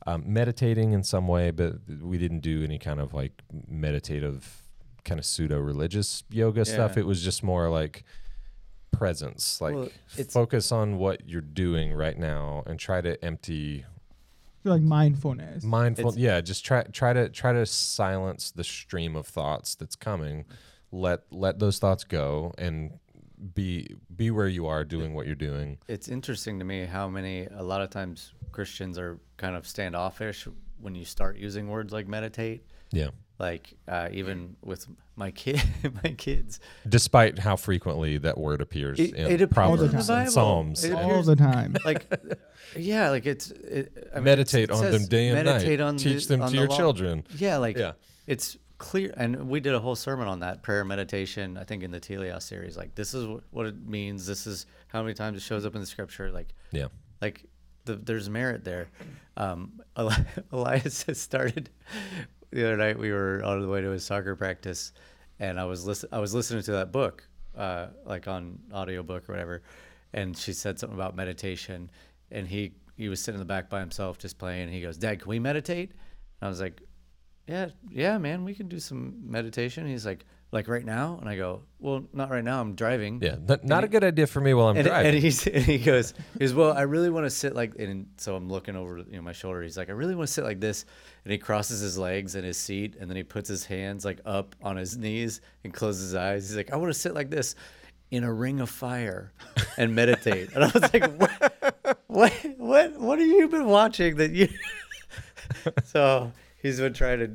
um, meditating in some way but we didn't do any kind of like meditative kind of pseudo religious yoga stuff. It was just more like presence like Well, it's- focus on what you're doing right now and try to empty like mindfulness. mindful It's- yeah just try try to try to silence the stream of thoughts that's coming. Let let those thoughts go and be be where you are doing what you're doing it's interesting to me how many a lot of times Christians are kind of standoffish when you start using words like meditate. yeah Like uh, even with my kid, my kids, despite how frequently that word appears It- in it proverbs in the and Bible. psalms It all the time. like, yeah, like it's. It, I mean, meditate it's- it on them day and meditate night on teach the- them on to the your law. children Yeah, like Yeah. it's clear, and we did a whole sermon on that prayer meditation. I think in the Telios series, like this is what it means. This is how many times it shows up in the scripture. Like yeah like the, there's merit there. Um, Elias has started the other night. We were on the way to his soccer practice, and I was listen I was listening to that book, uh, like on audiobook or whatever, and she said something about meditation, and he he was sitting in the back by himself just playing. And he goes, "Dad, can we meditate?" And I was like, "Yeah, yeah, man, we can do some meditation." He's like, "Like right now?" And I go, "Well, not right now. I'm driving." yeah not, not a good idea for me while i'm and, driving and he's and he goes, he goes, well, I really want to sit like, and so I'm looking over, you know, my shoulder. He's like, I really want to sit like this, and he crosses his legs in his seat, and then he puts his hands like up on his knees and closes his eyes. He's like, I want to sit like this in a ring of fire and meditate. and I was like, what, what, what, what have you been watching that you? so he's been trying to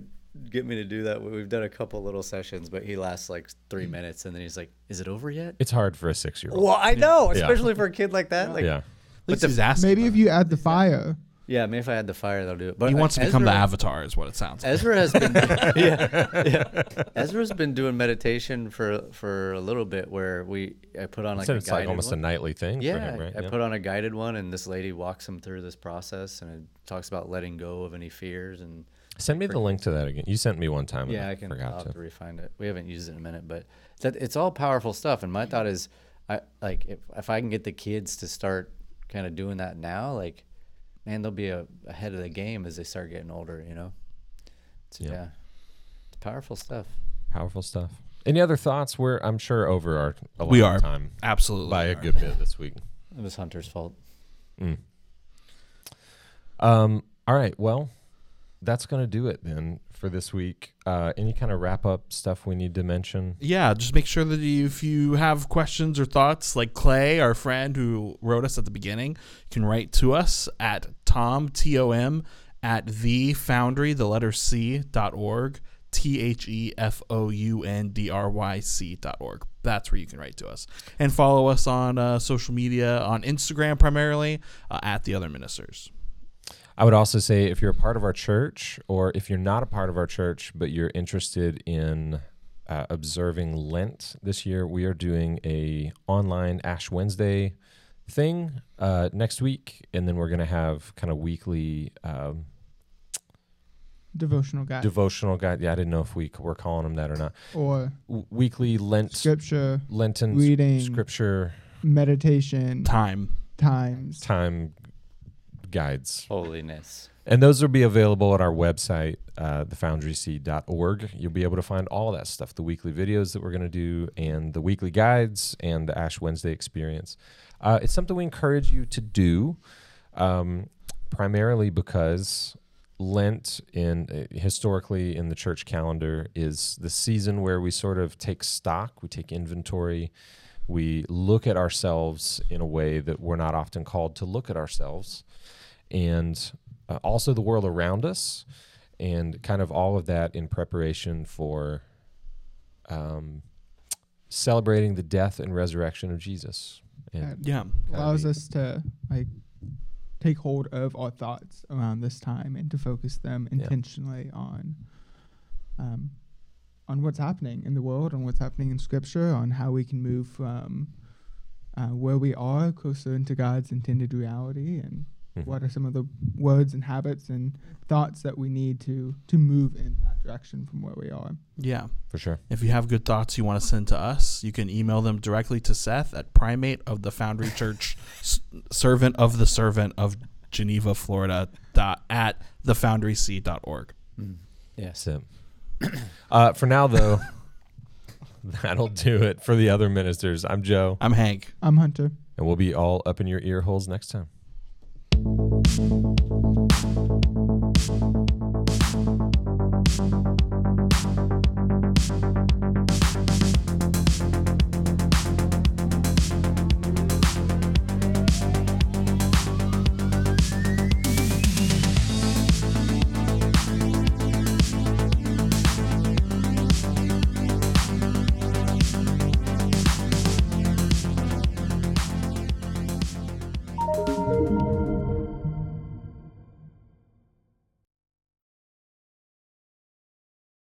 get me to do that. We've done a couple little sessions, but he lasts like three mm. minutes, and then he's like, "Is it over yet?" it's hard for a six-year-old Well, I know, Yeah. especially for a kid like that. Like, yeah At least he's asking. Maybe if you add the fire. yeah, maybe if I had the fire, they'll do it. But he wants to become the Ezra- avatar, is what it sounds like. Ezra has been, yeah, yeah. Ezra's been doing meditation for for a little bit, where we I put on like so a it's like guided almost one. a nightly thing Yeah, for him right I yeah. put on a guided one, and this lady walks him through this process, and it talks about letting go of any fears and send me the link to that again you sent me one time and yeah, i I can. forgot I'll to have to refind it. We haven't used it in a minute, but that it's all powerful stuff. And my thought is, I like if if I can get the kids to start kind of doing that now, like man, they'll be a, ahead of the game as they start getting older. You know. It's, Yeah. yeah. It's powerful stuff. Powerful stuff. Any other thoughts? We're I'm sure over our allotted We are. time Absolutely. by a are. good bit this week. It was Hunter's fault. Mm. Um. All right. Well, that's gonna do it then for this week. Uh, any kind of wrap up stuff we need to mention? Yeah, just make sure that if you have questions or thoughts, like Clay, our friend who wrote us at the beginning, can write to us at tom t o m at the foundry, the letter c dot org, t h e f o u n d r y c dot org. That's where you can write to us and follow us on uh, social media on Instagram primarily uh, at the other ministers. I would also say if you're a part of our church, or if you're not a part of our church, but you're interested in uh, observing Lent this year, we are doing a online Ash Wednesday thing uh, next week, and then we're gonna have kind of weekly um, Devotional guide devotional guide. Yeah, I didn't know if we c- were calling them that or not. or W- weekly Lent scripture Lenten reading. scripture meditation Time. times. time guides. Holiness. And those will be available at our website, uh, thefoundryc.org. You'll be able to find all that stuff the weekly videos that we're going to do, and the weekly guides, and the Ash Wednesday experience. Uh, it's something we encourage you to do, um, primarily because Lent, in uh, historically in the church calendar, is the season where we sort of take stock, we take inventory, we look at ourselves in a way that we're not often called to look at ourselves and uh, also the world around us, and kind of all of that in preparation for um, celebrating the death and resurrection of Jesus. And Yeah. allows us to like take hold of our thoughts around this time and to focus them Yeah. intentionally on um, on what's happening in the world, on what's happening in Scripture, on how we can move from uh, where we are closer into God's intended reality, and Mhm. what are some of the words and habits and thoughts that we need to to move in that direction from where we are. Yeah. for sure. If you have good thoughts you want to send to us, you can email them directly to Seth at primate of the Foundry Church, s- servant of the servant of Geneva, Florida, dot, at thefoundryc.org. Mm. Yes. That's it. uh, for now, though, that'll do it for the other ministers. I'm Joe, I'm Hank. I'm Hunter. and we'll be all up in your ear holes next time. Thank you.